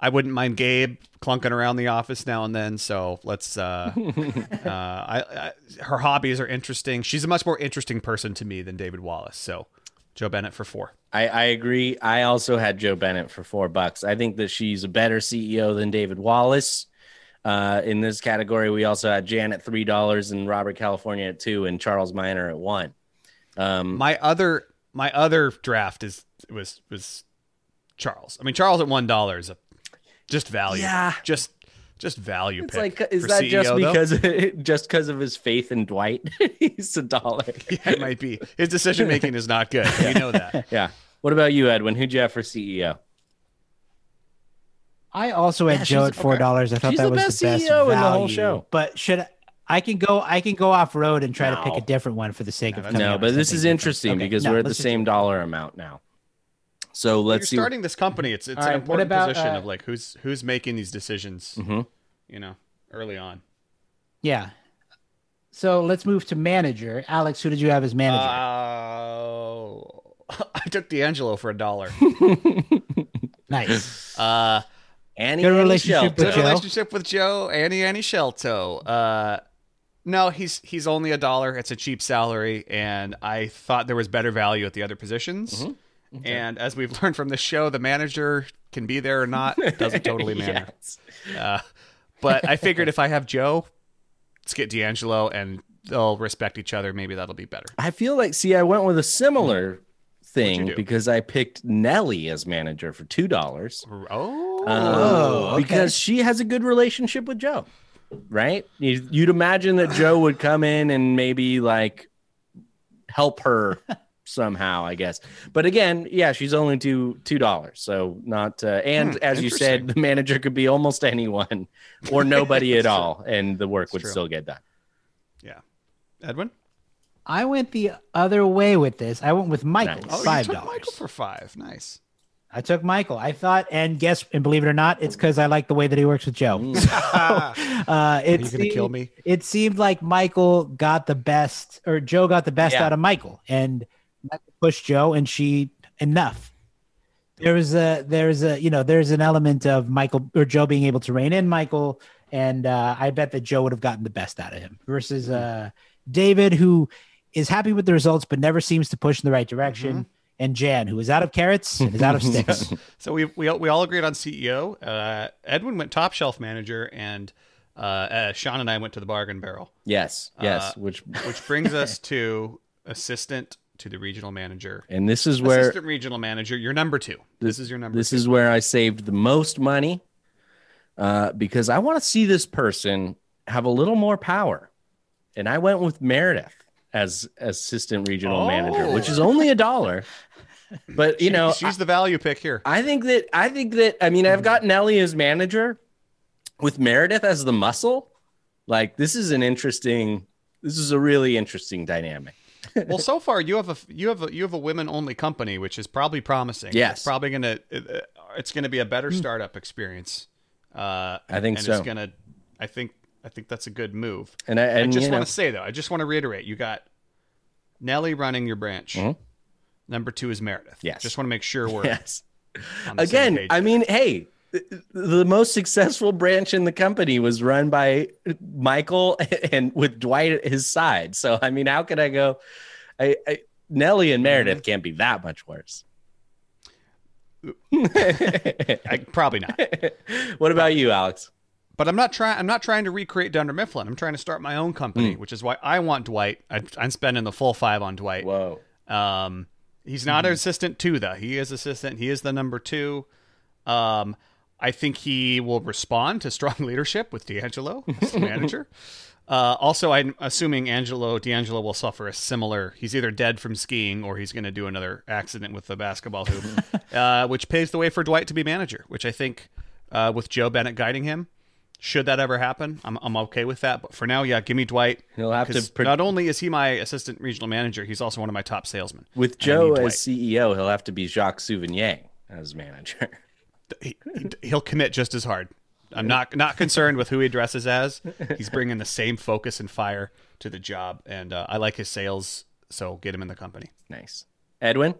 I wouldn't mind Gabe clunking around the office now and then. So let's. Uh, uh, I, I her hobbies are interesting. She's a much more interesting person to me than David Wallace. So Jo Bennett for four. I, I agree. I also had Jo Bennett for four bucks. I think that she's a better CEO than David Wallace. Uh, in this category, we also had Jan at three dollars and Robert California at two and Charles Miner at one. Um, My other my other draft is was was Charles. I mean Charles at one dollar is a Just value. Yeah. Just just value It's pick. like, is that CEO, just because just because of his faith in Dwight? He's a dollar. Yeah, it might be. His decision making is not good. We know that. Yeah. What about you, Edwin? Who'd you have for CEO? I also had Yeah, Jo at four dollars. I thought She's that the was best the best CEO in the whole value. show. But should I, I can go? I can go off road and try to pick a different one for the sake of coming No, but this is interesting Okay, because no, we're at the let's just same dollar amount now. So You're let's see. starting this company. It's it's All an right, important about, position uh, of like who's who's making these decisions. Mhm. You know, early on. Yeah. So let's move to manager. Alex, who did you have as manager? Oh, I took D'Angelo for a dollar. nice. Uh, Annie Good relationship Shelton. with good Jo? relationship with Jo, Annie Annie Shelto. Uh, no, he's he's only a dollar. It's a cheap salary, and I thought there was better value at the other positions. Mm-hmm. And as we've learned from the show, the manager can be there or not. It doesn't totally matter. Yes. Uh, but I figured if I have Jo, let's get D'Angelo, and they'll respect each other. Maybe that'll be better. I feel like see, I went with a similar thing because I picked Nellie as manager for two dollars. Oh, Uh, because she has a good relationship with Jo, right? You- You'd imagine that Jo would come in and maybe like help her somehow, I guess. But again, yeah, she's only two two dollars, so not. Uh, and Hmm, as you said, the manager could be almost anyone or nobody at all, and the work would true. still get done. yeah. Edwin, I went the other way with this. I went with Michael, Nice. oh, five you took dollars. Michael for five. Nice. I took Michael. I thought, and guess, and believe it or not, it's because I like the way that he works with Jo. Mm. So, uh, it Are you gonna kill seemed- me? It seemed like Michael got the best, or Jo got the best Yeah. out of Michael, and Michael pushed Jo, and she enough. There was a, there's a, you know, there's an element of Michael or Jo being able to rein in Michael, and uh, I bet that Jo would have gotten the best out of him versus uh, David, who is happy with the results but never seems to push in the right direction. And Jan, who is out of carrots and is out of sticks. So we we all- we all agreed on CEO. Uh, Edwin went top shelf manager, and uh, uh, Sean and I went to the bargain barrel, Yes, yes. Uh, which which brings us to assistant to the regional manager. and this is where assistant regional manager, you're number two. This is your number. this two. is where I saved the most money uh, because I want to see this person have a little more power. And I went with Meredith as assistant regional manager, which is only a dollar. But you know, she's the value pick here. I think that I think that I mean I've got Nellie as manager with Meredith as the muscle. Like this is an interesting this is a really interesting dynamic. well, so far you have a you have a you have a women only company, which is probably promising. Yes. it's probably gonna it- it's gonna be a better startup experience. Uh, I think and so. It's gonna. I think I think that's a good move. And I, I just want know, to say though, I just want to reiterate, you got Nellie running your branch. Mhm. Number two is Meredith. Yes. Just want to make sure we're yes. on the same Again. I mean, hey, the most successful branch in the company was run by Michael and with Dwight at his side. So I mean, how could I go? I, I Nellie and Meredith can't be that much worse. I, probably not. what about you, Alex? But I'm not trying. I'm not trying to recreate Dunder Mifflin. I'm trying to start my own company, Hmm. which is why I want Dwight. I, I'm spending the full five on Dwight. Whoa. Um, he's not an assistant two though. He is assistant. He is the number two. Um, I think he will respond to strong leadership with D'Angelo as the manager. Uh, also, I'm assuming Angelo D'Angelo will suffer a similar. He's either dead from skiing or he's going to do another accident with the basketball hoop, uh, which paves the way for Dwight to be manager. Which I think, uh, with Jo Bennett guiding him, should that ever happen, I'm I'm okay with that. But for now, yeah, give me Dwight. He'll have to 'cause pre- not only is he my assistant regional manager, he's also one of my top salesmen. With Jo as CEO, he'll have to be Jacques Souvigny as manager. he, he- he'll commit just as hard. I'm not not concerned with who he dresses as. He's bringing the same focus and fire to the job, and uh, I like his sales. So get him in the company. Nice. Edwin?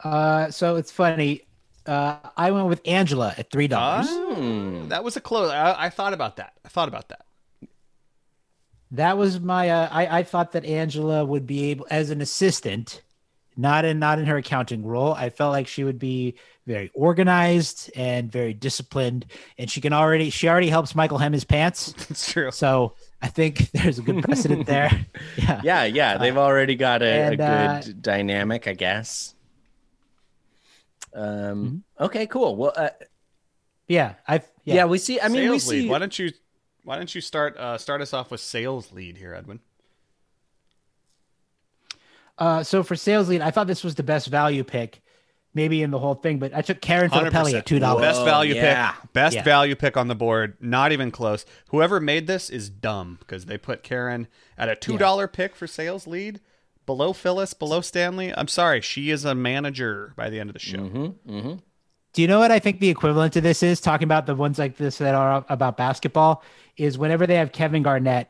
Uh, so it's funny. Uh, I went with Angela at three dollars. Hmm. That was a close. I, I thought about that. I thought about that. That was my. Uh, I I thought that Angela would be able as an assistant, not in not in her accounting role. I felt like she would be very organized and very disciplined, and she can already she already helps Michael hem his pants. That's true. So I think there's a good precedent there. Yeah. Yeah, yeah. They've already got a, a good uh, dynamic, I guess. Um, Okay, cool. Well, uh, Yeah, I yeah. yeah. we see. I mean, we sales lead. see. Why don't you why don't you start uh, start us off with sales lead here, Edwin? Uh, so for sales lead, I thought this was the best value pick, maybe in the whole thing. But I took Karen Filippelli at two dollars. Best value yeah. pick. Best Yeah. value pick on the board. Not even close. Whoever made this is dumb because they put Karen at a two dollar pick for sales lead, below Phyllis, below Stanley. I'm sorry, she is a manager by the end of the show. Mm-hmm. Do you know what I think the equivalent to this is? Talking about the ones like this that are about basketball is whenever they have Kevin Garnett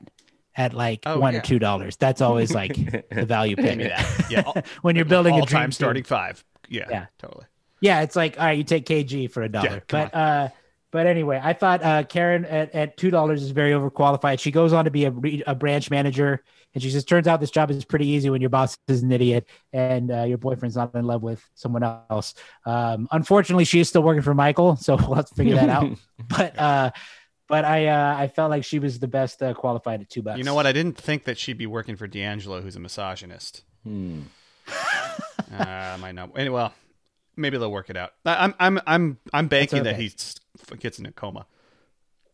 at like Oh, one yeah. or two dollars. That's always like the value pick. Yeah, all- when you're building a all dream time team. starting five. Yeah, Yeah. totally. Yeah, it's like all right, you take KG for a dollar. come but uh but anyway, I thought uh Karen at, at two dollars is very overqualified. She goes on to be a, re- a branch manager, and she says, "Turns out this job is pretty easy when your boss is an idiot and uh, your boyfriend's not in love with someone else." Um, unfortunately, she is still working for Michael, so we'll have to figure that out. But uh, but I uh, I felt like she was the best uh, qualified at two bucks. You know what? I didn't think that she'd be working for D'Angelo, who's a misogynist. Hmm. uh, might not. Anyway, well, maybe they'll work it out. I- I'm I'm I'm I'm banking that he gets in a coma.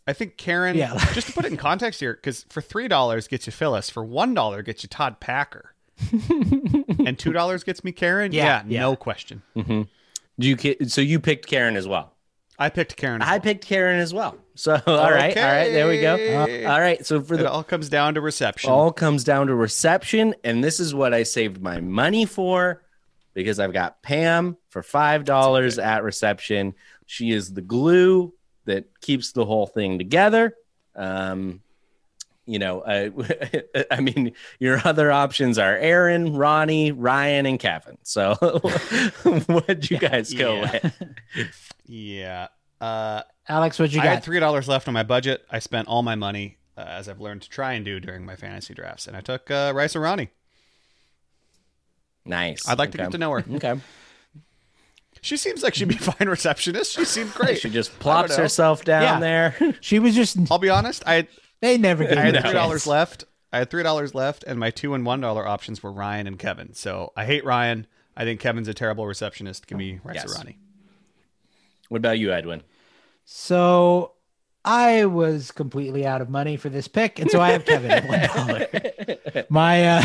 I think Karen. Yeah. just to put it in context here, because for three dollars gets you Phyllis, for one dollar gets you Todd Packer, and two dollars gets me Karen. Yeah, Yeah, yeah. no question. Mm-hmm. Do you? So you picked Karen as well. I picked Karen. as I well. picked Karen as well. So all right, all right, there we go. Okay. Uh, all right, so for It the all comes down to reception. all comes down to reception, and this is what I saved my money for because I've got Pam for five dollars at reception. She is the glue that keeps the whole thing together. Um, you know, I, I mean, your other options are Erin, Ronnie, Ryan, and Kevin. So, what'd you guys go Yeah. with? yeah. Uh, Alex, what you I got? had three dollars left on my budget. I spent all my money, uh, as I've learned to try and do during my fantasy drafts, and I took uh, Rice Arani. Nice. I'd like to get to know her. Okay. She seems like she'd be a fine receptionist. She seemed great. She just I plops herself down Yeah. there. she was just I'll be honest. I they never gave I had three dollars left. I had three dollars left, and my two and one dollar options were Ryan and Kevin. So I hate Ryan. I think Kevin's a terrible receptionist. Give me Rice Yes. Arani. what about you, Edwin? So I was completely out of money for this pick, and so I have Kevin at one dollar. My uh,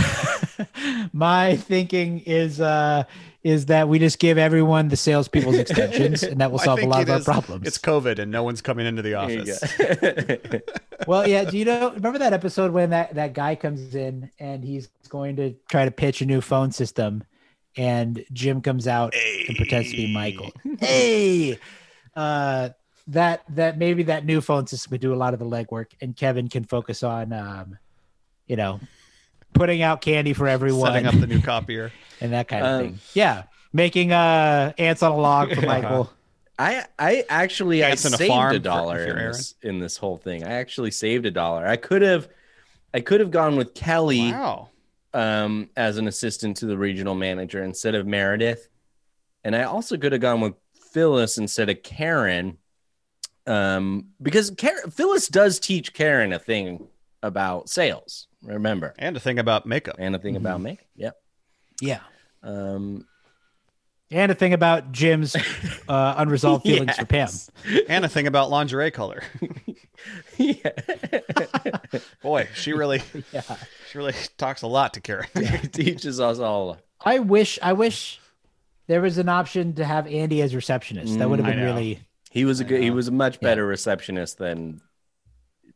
my thinking is uh, is that we just give everyone the salespeople's extensions, and that will solve a lot it of our problems. It's COVID, and no one's coming into the office. well, yeah. Do you know? Remember that episode when that that guy comes in and he's going to try to pitch a new phone system, and Jim comes out and pretends to be Michael. Hey, uh, that that maybe that new phone system would do a lot of the legwork, and Kevin can focus on, um, you know, putting out candy for everyone Setting up the new copier. and that kind of Um, thing. Yeah, making uh ants on a log for Michael. I I actually I Ants in a saved farm a dollar if you're in this, in this whole thing. I actually saved a dollar. I could have I could have gone with Kelly Wow. um, as an assistant to the regional manager instead of Meredith, and I also could have gone with Phyllis instead of Karen, um, because Karen, Phyllis does teach Karen a thing about sales. Remember, And a thing about makeup. and a thing about makeup. Yep. Yeah. Um, And a thing about Jim's uh, unresolved feelings for Pam. and a thing about lingerie color. yeah. Boy, she really, Yeah. she really talks a lot to Karen. He teaches us all. I wish I wish there was an option to have Andy as receptionist. That would have been really He was a good. He was a much better receptionist than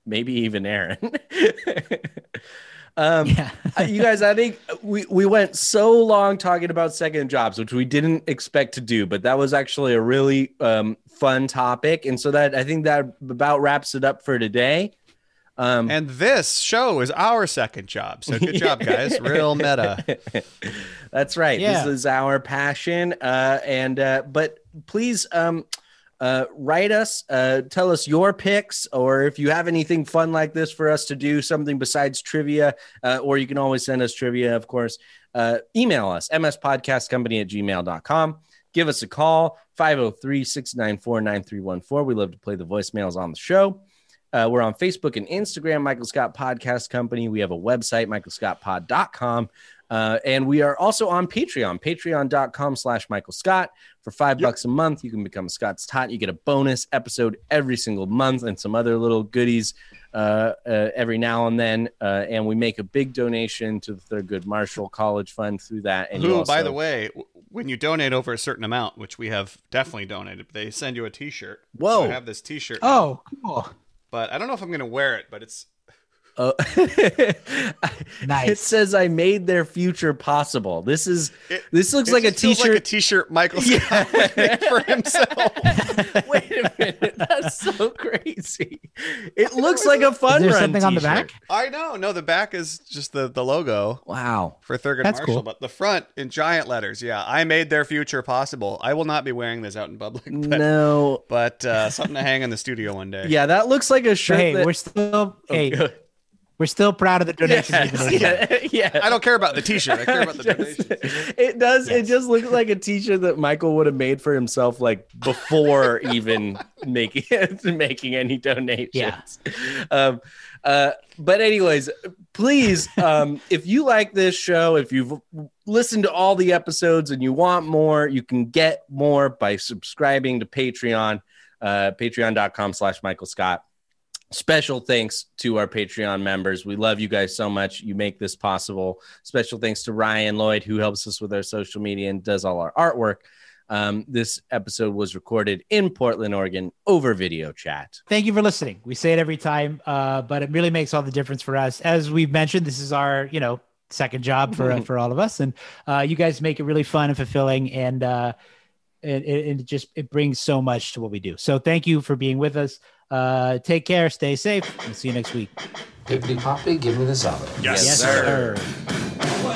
maybe even Erin. um, yeah. you guys, I think we we went so long talking about second jobs, which we didn't expect to do, but that was actually a really um, fun topic, and so that I think that about wraps it up for today. Um, And this show is our second job. So good job, guys. Real meta. That's right. Yeah. This is our passion. Uh, and uh, but please um, uh, write us, uh, tell us your picks, or if you have anything fun like this for us to do, something besides trivia, uh, or you can always send us trivia, of course. Uh, email us, mspodcastcompany at gmail.com. Give us a call, 503 694 9314. We love to play the voicemails on the show. Uh, we're on Facebook and Instagram, Michael Scott Podcast Company. We have a website, michaelscottpod.com. Uh, and we are also on Patreon, patreon.com slash Michael Scott. For For five bucks a month, you can become Scott's Tot. You get a bonus episode every single month and some other little goodies uh, uh, every now and then. Uh, and we make a big donation to the Thurgood Marshall College Fund through that. And you Who, also, by the way, when you donate over a certain amount, which we have definitely donated, they send you a T-shirt. Whoa. So I have this T-shirt. Oh, cool. but I don't know if I'm going to wear it. But it's Oh. Nice. It says I made their future possible. This is It- this looks like a just feels t-shirt. like a T-shirt Michael Scott would make for himself. Wait a minute, that's so crazy. It looks like a fun Is there run something on the back? I know. No, the back is just the the logo Wow. for Thurgood That's Marshall, cool. but the front in giant letters. Yeah, I made their future possible. I will not be wearing this out in public. But, No. but uh, something to hang in the studio one day. Yeah, that looks like a But shirt. hey, that- we're still hey, good. We're still proud of the donations Yes, we've been able to yeah, yeah. I don't care about the T-shirt. I care about the Just- donations. it does. It just looks like a T-shirt that Michael would have made for himself, like before even making making any donations. Yeah. Um, uh, but anyways, please, um, if you like this show, if you've listened to all the episodes and you want more, you can get more by subscribing to Patreon, uh, patreon.com slash Michael Scott. Special thanks to our Patreon members. We love you guys so much. You make this possible. Special thanks to Ryan Lloyd, who helps us with our social media and does all our artwork. Um, this episode was recorded in Portland, Oregon, over video chat. Thank you for listening. We say it every time, uh, but it really makes all the difference for us. As we've mentioned, this is our, you know, second job for uh, for all of us, and uh, you guys make it really fun and fulfilling, and uh, it, it, it just it brings so much to what we do. So thank you for being with us. Uh, take care, stay safe, and see you next week. Pippity poppy, give me the salad. Yes, sir. Well,